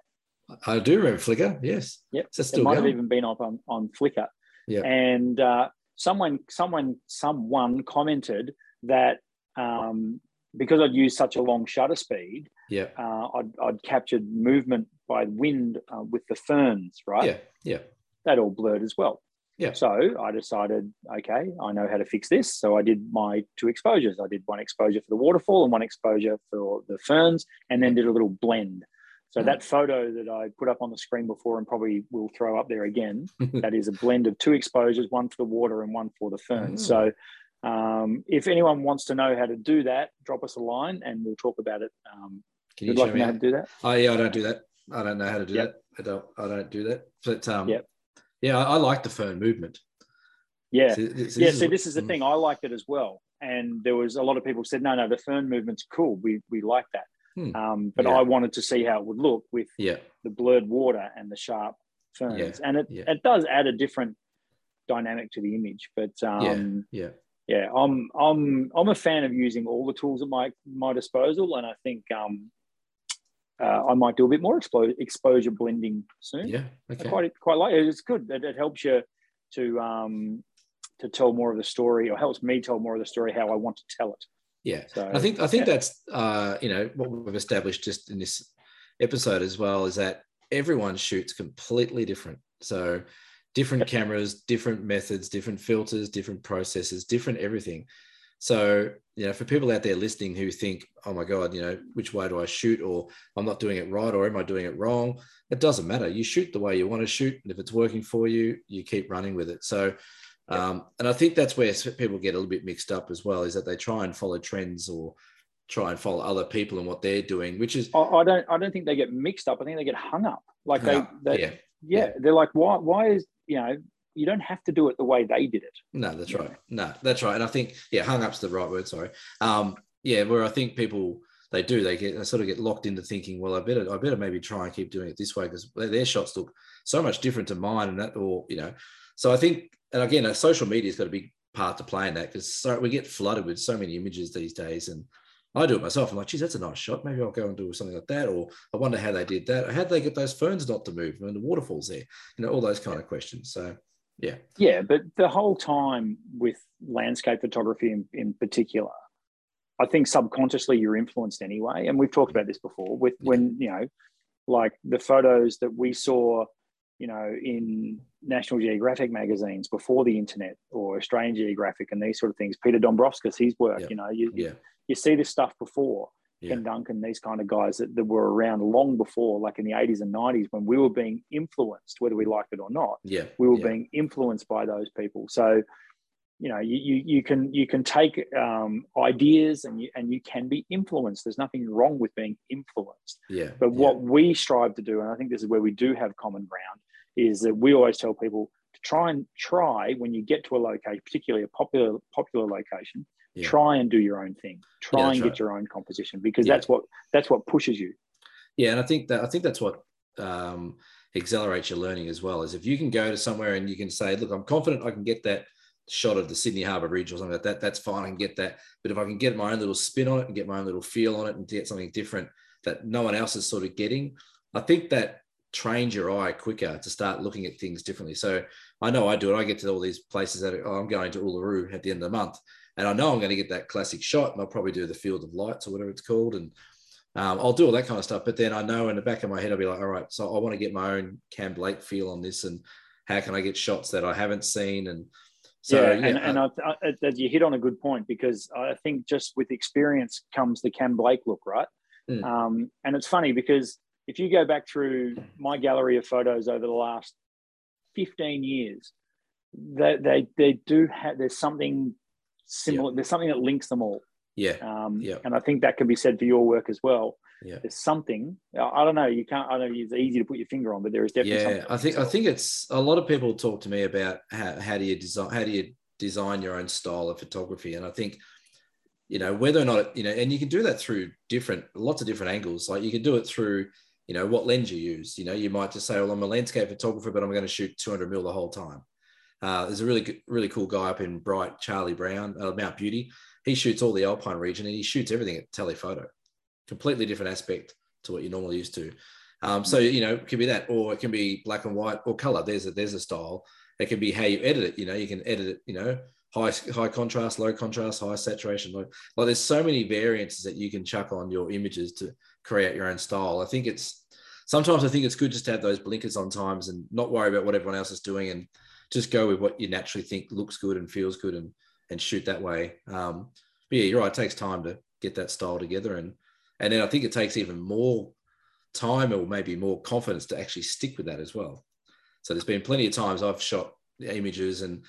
I do remember Flickr. Yes. Yep. So it might going? have even been up on, on Flickr. Yeah. And uh, someone, someone, someone commented that um, because I'd used such a long shutter speed, yeah, uh, I'd, I'd captured movement by wind uh, with the ferns, right? Yeah. Yeah. That all blurred as well. Yeah. So I decided, okay, I know how to fix this. So I did my two exposures. I did one exposure for the waterfall and one exposure for the ferns, and then did a little blend. So mm. that photo that I put up on the screen before and probably will throw up there again, <laughs> that is a blend of two exposures, one for the water and one for the fern. Mm. So um, if anyone wants to know how to do that, drop us a line and we'll talk about it. Um, Can you show like me how to do that? Oh yeah, I don't do that. I don't know how to do yep. that. I don't. I don't do that. But um, yep. yeah, I, I like the fern movement. Yeah, so, so yeah. So this is the mm. thing. I liked it as well, and there was a lot of people said, "No, no, the fern movement's cool. We we like that." Hmm. Um, but yeah. I wanted to see how it would look with yeah. the blurred water and the sharp ferns, yeah. and it, it does add a different dynamic to the image. But um, yeah, yeah, yeah, I'm I'm I'm a fan of using all the tools at my my disposal, and I think um, uh, I might do a bit more expo- exposure blending soon. Yeah, okay. I quite quite like it. It's good. It, it helps you to um, to tell more of the story, or helps me tell more of the story how I want to tell it. Yeah, so, I think I think yeah. that's uh, you know what we've established just in this episode as well is that everyone shoots completely different. So different cameras, different methods, different filters, different processes, different everything. So you know, for people out there listening who think, "Oh my god, you know, which way do I shoot?" or "I'm not doing it right," or "Am I doing it wrong?" It doesn't matter. You shoot the way you want to shoot, and if it's working for you, you keep running with it. So um, and I think that's where people get a little bit mixed up as well, is that they try and follow trends or try and follow other people and what they're doing, which is I, don't I don't think they get mixed up. I think they get hung up. Like they, they yeah. yeah, yeah, they're like, why why is you know you don't have to do it the way they did it. No, that's right. No, that's right. And I think yeah, hung up's the right word. Sorry. Um, yeah, where I think people they do they get they sort of get locked into thinking, well, I better I better maybe try and keep doing it this way because their shots look so much different to mine, and that or you know. So I think and again, uh, social media's got a big part to play in that because so, we get flooded with so many images these days. And I do it myself. I'm like, geez, that's a nice shot. Maybe I'll go and do something like that. Or I wonder how they did that. How did they get those ferns not to move and the waterfalls there? You know, all those kind of questions. So, yeah. Yeah. But the whole time with landscape photography in, in particular, I think subconsciously you're influenced anyway. And we've talked about this before with when, you know, like the photos that we saw you know, in National Geographic magazines before the internet or Australian Geographic and these sort of things. Peter Dombrovskis, his work, yeah. you know, you, yeah. you see this stuff before. yeah. Ken Duncan, these kind of guys that, that were around long before, like in the 80s and 90s, when we were being influenced, whether we liked it or not. Yeah. We were yeah. being influenced by those people. So, you know, you, you, you can you can take um, ideas and you and you can be influenced. There's nothing wrong with being influenced. Yeah. But yeah. what we strive to do, and I think this is where we do have common ground, is that we always tell people to try and try when you get to a location, particularly a popular popular location, yeah. try and do your own thing. Try yeah, and get right. your own composition because that's what that's what pushes you. Yeah, and I think that I think that's what um, accelerates your learning as well. Is if you can go to somewhere and you can say, "Look, I'm confident I can get that shot of the Sydney Harbour Bridge or something like that. That's fine. I can get that. But if I can get my own little spin on it and get my own little feel on it and get something different that no one else is sort of getting, I think that trains your eye quicker to start looking at things differently. So I know I do it. I get to all these places that oh, I'm going to Uluru at the end of the month, and I know I'm going to get that classic shot. And I'll probably do the Field of Lights or whatever it's called, and um, I'll do all that kind of stuff. But then I know in the back of my head, I'll be like, all right, so I want to get my own Cam Blake feel on this, and how can I get shots that I haven't seen and so, yeah, yeah, and, and I, I, you hit on a good point because I think just with experience comes the Cam Blake look, right? Mm. Um, and it's funny because if you go back through my gallery of photos over the last 15 years, they, they, they do have, there's something similar, yeah. there's something that links them all. Yeah. Um, yeah. And I think that can be said for your work as well. Yeah. There's something. I don't know. You can't. I don't know it's easy to put your finger on, but there is definitely. Yeah, I think. I think it's a lot of people talk to me about how, how do you design how do you design your own style of photography, and I think you know whether or not you know, and you can do that through different lots of different angles. Like you can do it through you know what lens you use. You know, you might just say, well, I'm a landscape photographer, but I'm going to shoot 200 mil the whole time. Uh, there's a really really cool guy up in Bright, Charlie Brown, uh, Mount Beauty. He shoots all the Alpine region, and he shoots everything at telephoto completely different aspect to what you're normally used to. Um, so you know, it can be that, or it can be black and white or color. There's a there's a style. It can be how you edit it. You know, you can edit it. You know, high high contrast, low contrast, high saturation. Low, like there's so many variances that you can chuck on your images to create your own style. I think it's sometimes I think it's good just to have those blinkers on times and not worry about what everyone else is doing and just go with what you naturally think looks good and feels good and and shoot that way. Um, but yeah, you're right. It takes time to get that style together and and then I think it takes even more time or maybe more confidence to actually stick with that as well. So there's been plenty of times I've shot images and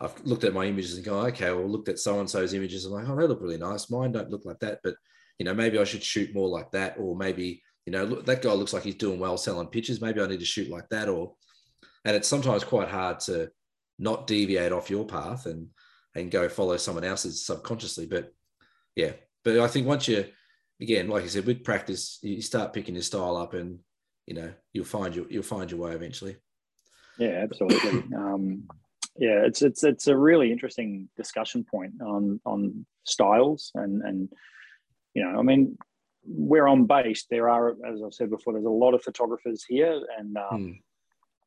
I've looked at my images and go, okay, well, looked at so and so's images. I'm like, oh, they look really nice. Mine don't look like that, but you know, maybe I should shoot more like that, or maybe you know, look, that guy looks like he's doing well selling pictures. Maybe I need to shoot like that, or and it's sometimes quite hard to not deviate off your path and and go follow someone else's subconsciously. But yeah, but I think once you again, like I said, with practice, you start picking your style up, and you know you'll find your you'll find your way eventually. Yeah, absolutely. um, yeah, it's it's it's a really interesting discussion point on on styles and and you know, I mean, where I'm based, there are, as I've said before, there's a lot of photographers here, and um,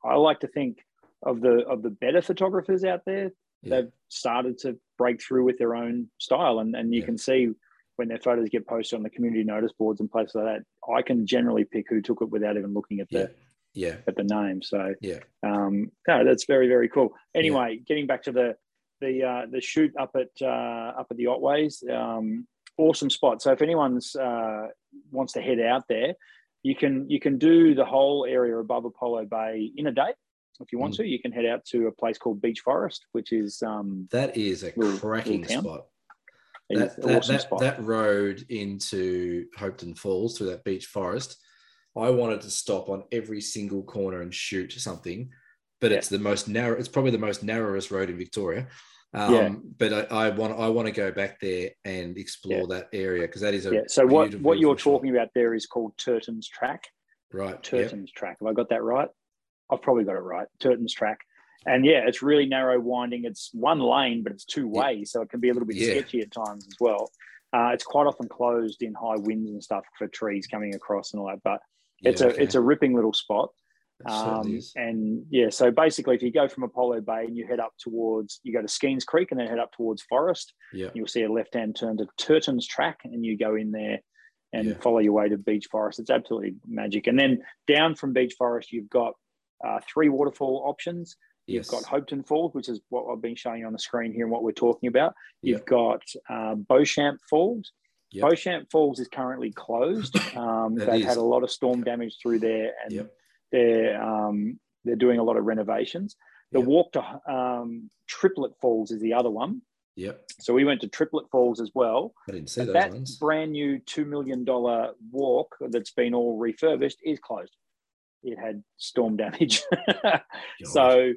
hmm. I like to think of the of the better photographers out there. Yeah. They've started to break through with their own style, and and you yeah. can see when their photos get posted on the community notice boards and places like that, I can generally pick who took it without even looking at the yeah, yeah. at the name. So yeah, um, no, that's very very cool. Anyway, yeah. getting back to the the uh, the shoot up at uh, up at the Otways, um, awesome spot. So if anyone's uh, wants to head out there, you can you can do the whole area above Apollo Bay in a day. If you want mm. to, you can head out to a place called Beech Forest, which is um, that is a little, cracking little spot that, that, awesome that, that, road into Hopetoun Falls through that beech forest, I wanted to stop on every single corner and shoot something, but yeah. it's the most narrow. It's probably the most narrowest road in Victoria. Um, yeah. But I, I, want I want to go back there and explore yeah. that area because that is a yeah. So what what you're talking about there is called Turton's Track. Right. Turton's yep. Track. Have I got that right? I've probably got it right. Turton's Track and yeah, it's really narrow winding. It's one lane, but it's two ways, so it can be a little bit yeah. sketchy at times as well. Uh, it's quite often closed in high winds and stuff for trees coming across and all that. But it's yeah, okay. a it's a ripping little spot. Um, and yeah, so basically, if you go from Apollo Bay and you head up towards, you go to Skenes Creek and then head up towards Forest, yeah. you'll see a left hand turn to Turton's Track, and you go in there and yeah. follow your way to Beech Forest. It's absolutely magic. And then down from Beech Forest, you've got uh, three waterfall options. You've got Hopetoun Falls, which is what I've been showing you on the screen here and what we're talking about. You've got uh, Beauchamp Falls, Yep. Beauchamp Falls is currently closed. <laughs> Um, they've is. had a lot of storm damage through there, and Yep. they're um, they're doing a lot of renovations. The Yep. walk to um, Triplet Falls is the other one. Yep. So we went to Triplet Falls as well. I didn't see But those that ones. brand new two million dollar walk that's been all refurbished is closed. It had storm damage, <laughs> so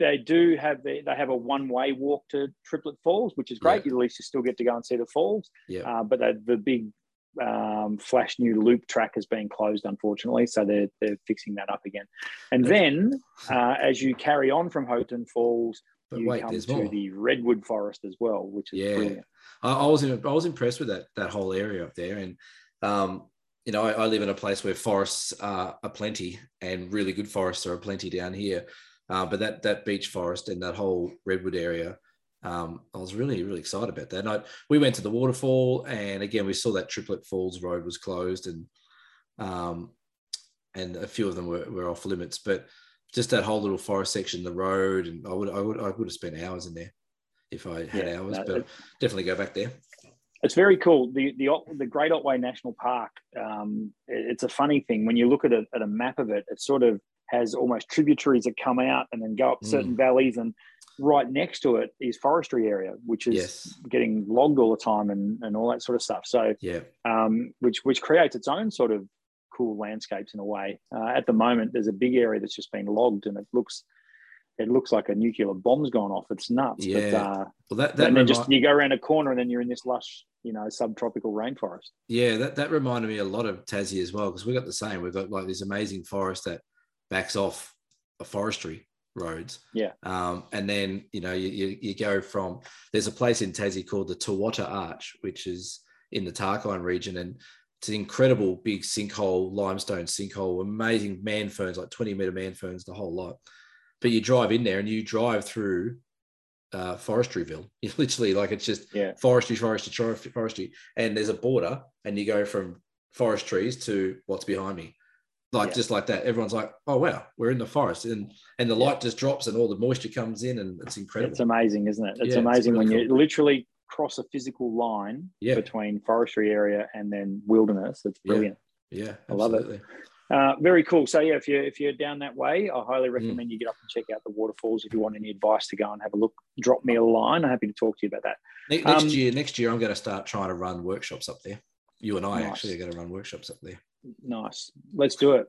they do have the, they have a one way walk to Triplet Falls, which is great. At least you still get to go and see the falls. Yeah. Uh, but the, the big um, flash new loop track has been closed, unfortunately. So they're they're fixing that up again. And then uh, as you carry on from Hopetoun Falls, But you wait, come to more. the redwood forest as well, which is Yeah. brilliant. I, I was in, I was impressed with that that whole area up there, and um, you know, I, I live in a place where forests are, are plenty, and really good forests are plenty down here. Uh, but that that beech forest and that whole redwood area, um, I was really really excited about that. And I, we went to the waterfall, and again we saw that Triplet Falls road was closed, and um, and a few of them were, were off limits, but just that whole little forest section, the road, and I would I would I would have spent hours in there if I had Yeah, hours, no, but definitely go back there. It's very cool. The the the Great Otway National Park. Um, it- it's a funny thing when you look at a, at a map of it. It's sort of has almost tributaries that come out and then go up Mm. certain valleys, and right next to it is forestry area, which is Yes. getting logged all the time and, and all that sort of stuff. So, Yeah, um, which which creates its own sort of cool landscapes in a way. Uh, at the moment, there's a big area that's just been logged, and it looks it looks like a nuclear bomb's gone off. It's nuts. But, Yeah. uh, well that that and then remi- just you go around a corner and then you're in this lush, you know, subtropical rainforest. yeah that that reminded me a lot of Tassie as well because we got the same. We've got like this amazing forest that backs off a forestry roads. Yeah. Um, and then you know you, you you go from there's a place in Tassie called the Trowutta Arch, which is in the Tarkine region, and it's an incredible big sinkhole, limestone sinkhole, amazing man ferns, like 20 meter man ferns, the whole lot. But you drive in there and you drive through uh, Forestryville. You <laughs> literally like it's just Yeah. forestry, forestry, forestry, forestry, and there's a border, and you go from forest trees to what's behind me, like Yeah. just like that. Everyone's like, "Oh wow, we're in the forest," and and the Yeah. light just drops, and all the moisture comes in, and it's incredible. It's amazing, isn't it? It's Yeah, it's amazing really when you literally cross a physical line between forestry area and then wilderness. It's brilliant. yeah, I love it. Uh, very cool. So yeah, if you if you're down that way, I highly Mm. recommend you get up and check out the waterfalls. If you want any advice to go and have a look, drop me a line. I'm happy to talk to you about that. Next Um, year, next year, I'm going to start trying to run workshops up there. You and I Nice. actually are going to run workshops up there. Nice. Let's do it.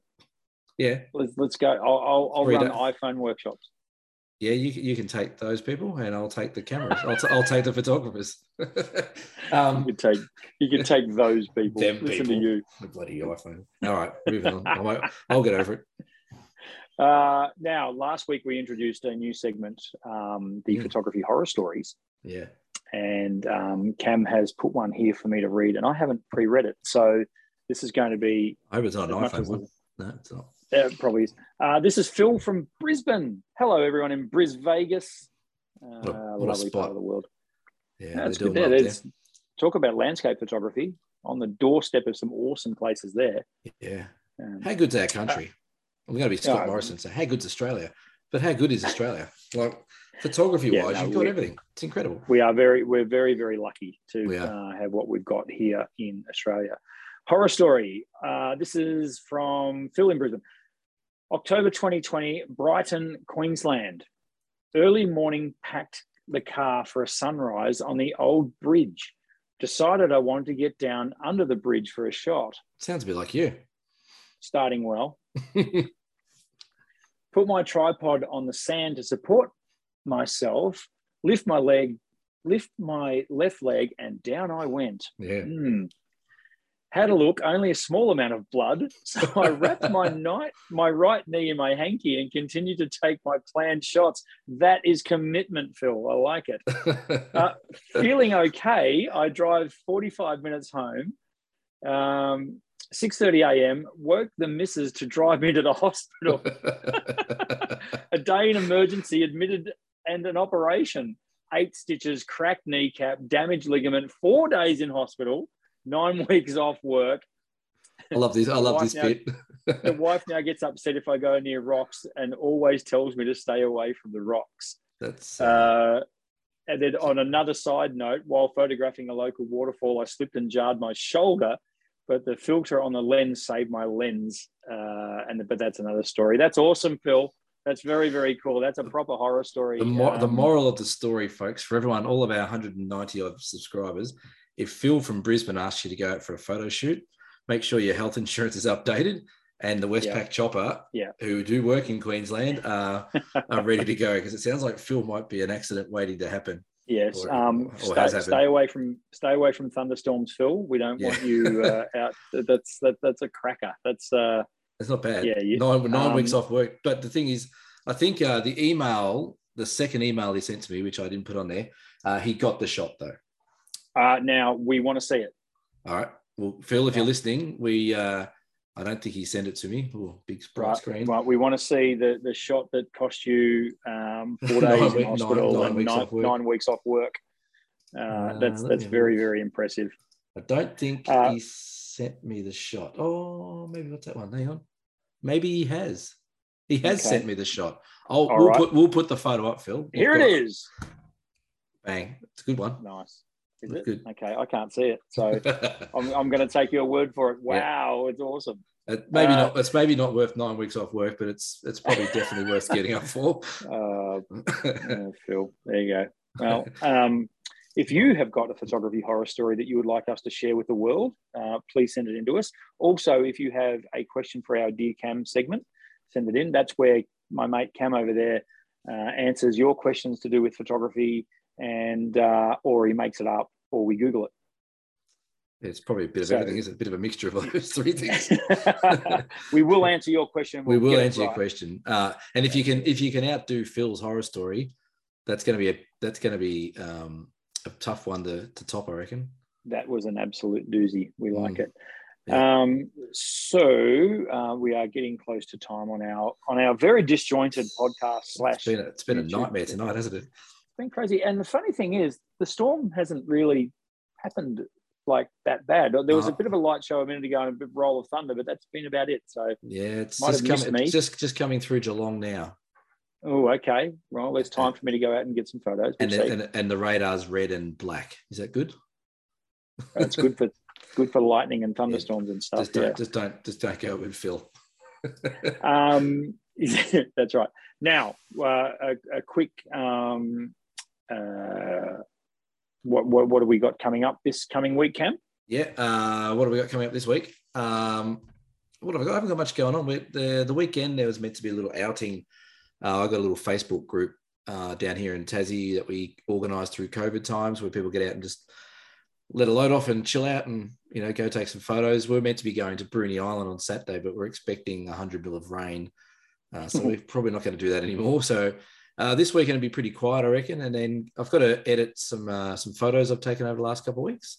Yeah, Let's let's go. I'll I'll, I'll run iPhone workshops. yeah. You you can take those people, and I'll take the cameras. I'll, t- I'll take the photographers. <laughs> um, You could take you could take those people. Them Listen people. to you. The bloody iPhone. All right, moving on. I won't- I'll get over it. <laughs> Uh, now, last week we introduced a new segment, um, the Mm. photography horror stories, Yeah. and um, Cam has put one here for me to read, and I haven't pre-read it, so this is going to be I hope it's not an iPhone one. No, it's not. uh, probably is. Uh, this is Phil from Brisbane. Hello, everyone in Bris Vegas. Uh, What a- what lovely spot. part of the world. Yeah, That's good there. well There's talk about landscape photography on the doorstep of some awesome places there. Yeah. Um, How good's our country? I'm going to be Scott Yeah. Morrison. So how good's Australia? But how good is Australia? Like photography Yeah, wise, no, you've got everything. It's incredible. we are very we're very very lucky to uh, have what we've got here in australia horror story. Uh, this is from phil in brisbane. October 2020 brighton queensland. Early morning packed the car for a sunrise on the old bridge. Decided i wanted to get down under the bridge for a shot. Sounds a bit like you. starting well. <laughs> Put my tripod on the sand to support myself lift my leg lift my left leg and down i went. Yeah. Hmm. Had a look, only a small amount of blood. <laughs> So I wrapped my <laughs> night, my right knee in my hanky and continued to take my planned shots. That is commitment, Phil. I like it. <laughs> Uh, feeling okay, I drive 45 minutes home. Um, 6:30 a.m. Woke the missus to drive me to the hospital. a day in emergency, admitted, and an operation. Eight stitches, cracked kneecap, damaged ligament. Four days in hospital nine <laughs> weeks off work. I love this. I love this now- bit. <laughs> The wife now gets upset if I go near rocks and always tells me to stay away from the rocks. That's uh, Uh, and then on another side note, while photographing a local waterfall, I slipped and jarred my shoulder, but the filter on the lens saved my lens. Uh, and but that's another story. That's awesome, Phil. That's very very cool. That's a proper horror story. The, mor- the Um, moral of the story, folks, for everyone, all of our 190 odd subscribers, if Phil from Brisbane asks you to go out for a photo shoot, make sure your health insurance is updated and the Westpac Yeah. Chopper, Yeah. who do work in Queensland, uh, are ready to go because it sounds like Phil might be an accident waiting to happen. Yes. or- Um, or stay, stay away from stay away from thunderstorms, Phil. We don't want you uh, out. That's that, that's a cracker. That's uh, It's not bad. Yeah, you- nine nine um, weeks off work. But the thing is, I think uh, the email, the second email he sent to me, which I didn't put on there, uh, he got the shot though. Uh, now we want to see it. All right. Well, Phil, if you're listening, we uh, I don't think he sent it to me. Oh, big bright Right, screen. right. We want to see the the shot that cost you um, <laughs> four days week- in nine- hospital nine and weeks nine, nine weeks off work. Uh, Uh, that's that's me have a very look. very impressive. I don't think Uh, he sent me the shot. Oh, maybe what's that one? Hang on. Maybe he has. He has Okay. sent me the shot. Oh, All we'll right. put we'll put the photo up, Phil. We've Here it got- is. Bang! It's a good one. Nice. Is it? good. Okay, I can't see it, so <laughs> I'm, I'm going to take your word for it. Wow, it's awesome. It maybe Uh, not. It's maybe not worth nine weeks off work, but it's it's probably definitely worth getting up for. <laughs> Uh, <laughs> uh, Phil, there you go. Well, um, if you have got a photography horror story that you would like us to share with the world, uh, please send it in to us. Also, if you have a question for our Dear Cam segment, send it in. That's where my mate Cam over there uh, answers your questions to do with photography, and uh, or he makes it up, or we Google it. it's probably a bit of So- everything. Is it? A bit of a mixture of those <laughs> three things. <laughs> we will answer your question. we We'll will get answer your right. question. Uh, and if you can, if you can outdo Phil's horror story, that's going to be a that's going to be um, a tough one to, to top, I reckon. That was an absolute doozy. We like Mm. it. Yeah. Um, so uh, we are getting close to time on our on our very disjointed podcast slash. It's been a, it's been a nightmare tonight, hasn't it? Been crazy. And the funny thing is, the storm hasn't really happened like that bad. There was a Uh-huh. bit of a light show a minute ago and a bit of roll of thunder, but that's been about it. So, Yeah, it's just have coming, me. it's just just coming through Geelong now, oh, okay. Well, it's time for me to go out and get some photos. We'll and the, and, and the radar's red and black. Is that good? That's good for <laughs> good for lightning and thunderstorms and stuff. Just don't, yeah. just don't, just don't go with Phil. <laughs> Um, <laughs> that's right. Now, uh, a, a quick, um, uh, what, what what have we got coming up this coming week, Cam? Yeah. Uh, what have we got coming up this week? Um, what have I got? I haven't got much going on. We, the the weekend there was meant to be a little outing. Uh, I got a little Facebook group uh, down here in Tassie that we organised through COVID times, where people get out and just let a load off and chill out, and you know go take some photos. We are meant to be going to Bruny Island on Saturday, but we're expecting hundred mil of rain, uh, so <laughs> we're probably not going to do that anymore. So. Uh, this weekend will be pretty quiet, I reckon, and then I've got to edit some uh, some photos I've taken over the last couple of weeks.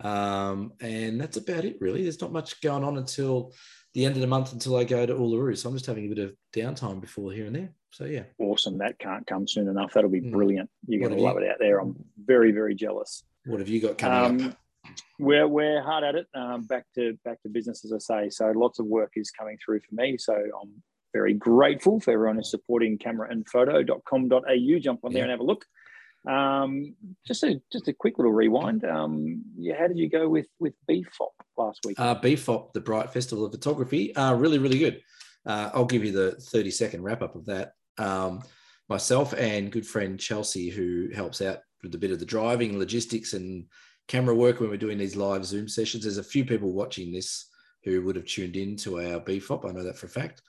Um, and that's about it, really. There's not much going on until the end of the month until I go to Uluru. So I'm just having a bit of downtime before here and there. So yeah, Awesome. That can't come soon enough. That'll be Mm. brilliant. You're going to love you- it out there. I'm very, very jealous. what have you got coming Um, up? we're we're hard at it. Um, back to back to business, as I say. So lots of work is coming through for me. So I'm very grateful for everyone who's supporting cameraandphoto.com.au. Jump on there Yeah. and have a look. Um, just a just a quick little rewind. Um, yeah, how did you go with with BFOP last week? Uh, BFOP, the Bright Festival of Photography, uh, really, really good. Uh, I'll give you the 30 second wrap up of that. Um, myself and good friend Chelsea, who helps out with a bit of the driving, logistics, and camera work when we're doing these live Zoom sessions. There's a few people watching this who would have tuned in to our BFOP. I know that for a fact.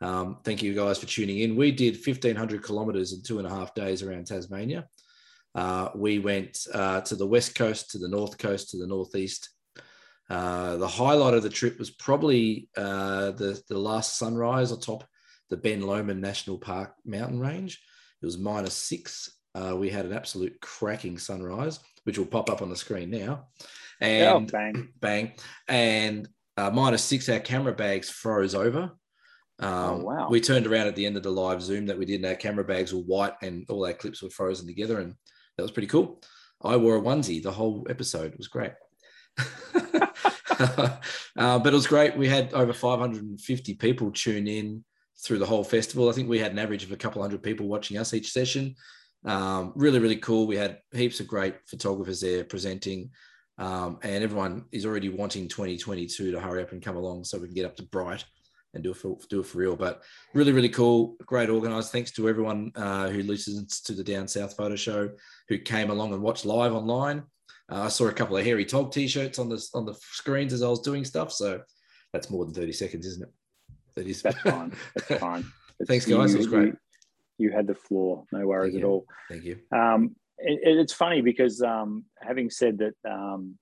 Um, thank you guys for tuning in. We did 1,500 kilometers in two and a half days around Tasmania. Uh, we went uh, to the west coast, to the north coast, to the northeast. Uh, the highlight of the trip was probably uh, the, the last sunrise atop the Ben Lomond National Park mountain range. It was minus six. Uh, we had an absolute cracking sunrise, which will pop up on the screen now. oh, And bang! <clears throat> bang. And uh, minus six, our camera bags froze over. Um, Oh, wow. We turned around at the end of the live Zoom that we did, and our camera bags were white and all our clips were frozen together. And that was pretty cool. I wore a onesie the whole episode. It was great. <laughs> <laughs> uh, but it was great. We had over 550 people tune in through the whole festival. I think we had an average of a couple hundred people watching us each session. Um, really, really cool. We had heaps of great photographers there presenting, um, and everyone is already wanting 2022 to hurry up and come along so we can get up to Bright and do it for do it for real. But really, really cool, great organised. Thanks to everyone uh, who listens to the Down South Photo Show, who came along and watched live online. Uh, I saw a couple of hairy Tog t-shirts on the on the screens as I was doing stuff. So that's more than 30 seconds, isn't it? That is that's fine. <laughs> That's fine. Thanks, guys. You, it was great. You, you, had the floor. No worries at all. Thank you. Um, it, it's funny because um, having said that um,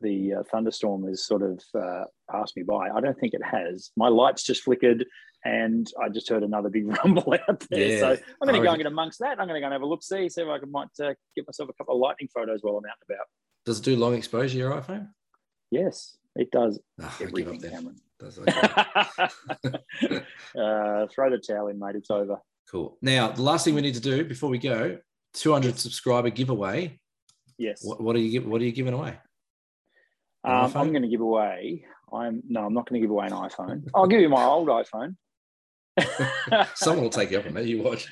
the uh, thunderstorm has sort of uh, passed me by, I don't think it has. My lights just flickered and I just heard another big <laughs> rumble out there. Yeah. So I'm going to go and get amongst that. I'm going to go and have a look, see, see if I can, might uh, get myself a couple of lightning photos while I'm out and about. Does it do long exposure, your iPhone? Yes, it does. Oh, everything, Cameron. Does okay. <laughs> uh, throw the towel in, mate. It's over. Cool. Now, the last thing we need to do before we go, 200 subscriber giveaway. Yes. What, what are you What are you giving away? Um, I'm going to give away. I'm no, I'm not going to give away an iPhone. I'll give you my old iPhone. <laughs> Someone will take you up on that. You watch.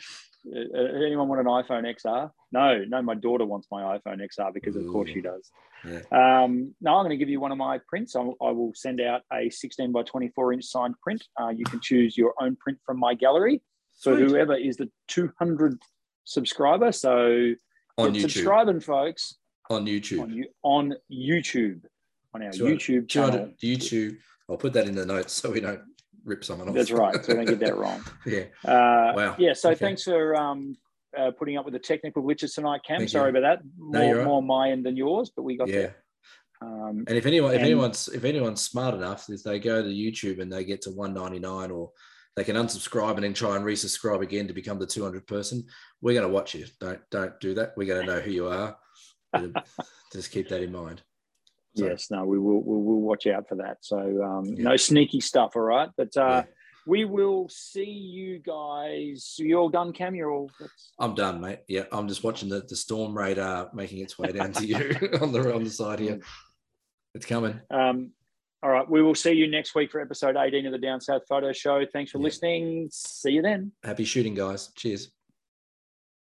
Uh, uh, anyone want an iPhone XR? No, no. My daughter wants my iPhone XR because, of course, she does. Yeah. Um, no, I'm going to give you one of my prints. I, I will send out a 16 by 24 inch signed print. Uh, you can choose your own print from my gallery So whoever is the 200 subscriber. So on YouTube. subscribing, folks. On YouTube. On, on YouTube. On our YouTube channel. YouTube. I'll put that in the notes so we don't rip someone off. That's right. So don't get that <laughs> wrong. yeah. Uh, wow. Yeah. So okay. thanks for um, uh, putting up with the technical glitches tonight, Cam. Thank Sorry you. about that. More, no, right. more my end than yours, but we got yeah. there. Um, and if anyone, if and, anyone's, if anyone's smart enough, if they go to YouTube and they get to 199 or they can unsubscribe and then try and resubscribe again to become the 200 person, we're going to watch you. Don't, don't do that. We're going to know who you are. <laughs> Just keep that in mind. So, yes, no, we will, we will watch out for that. So um, yeah. no sneaky stuff. All right. But, uh, yeah we will see you guys. You all done, Cam? You're all. I'm done, mate. Yeah, I'm just watching the, the storm radar making its way down to you <laughs> on the on the side here. It's coming. Um, all right, we will see you next week for episode 18 of the Down South Photo Show. Thanks for yeah. listening. See you then. Happy shooting, guys. Cheers.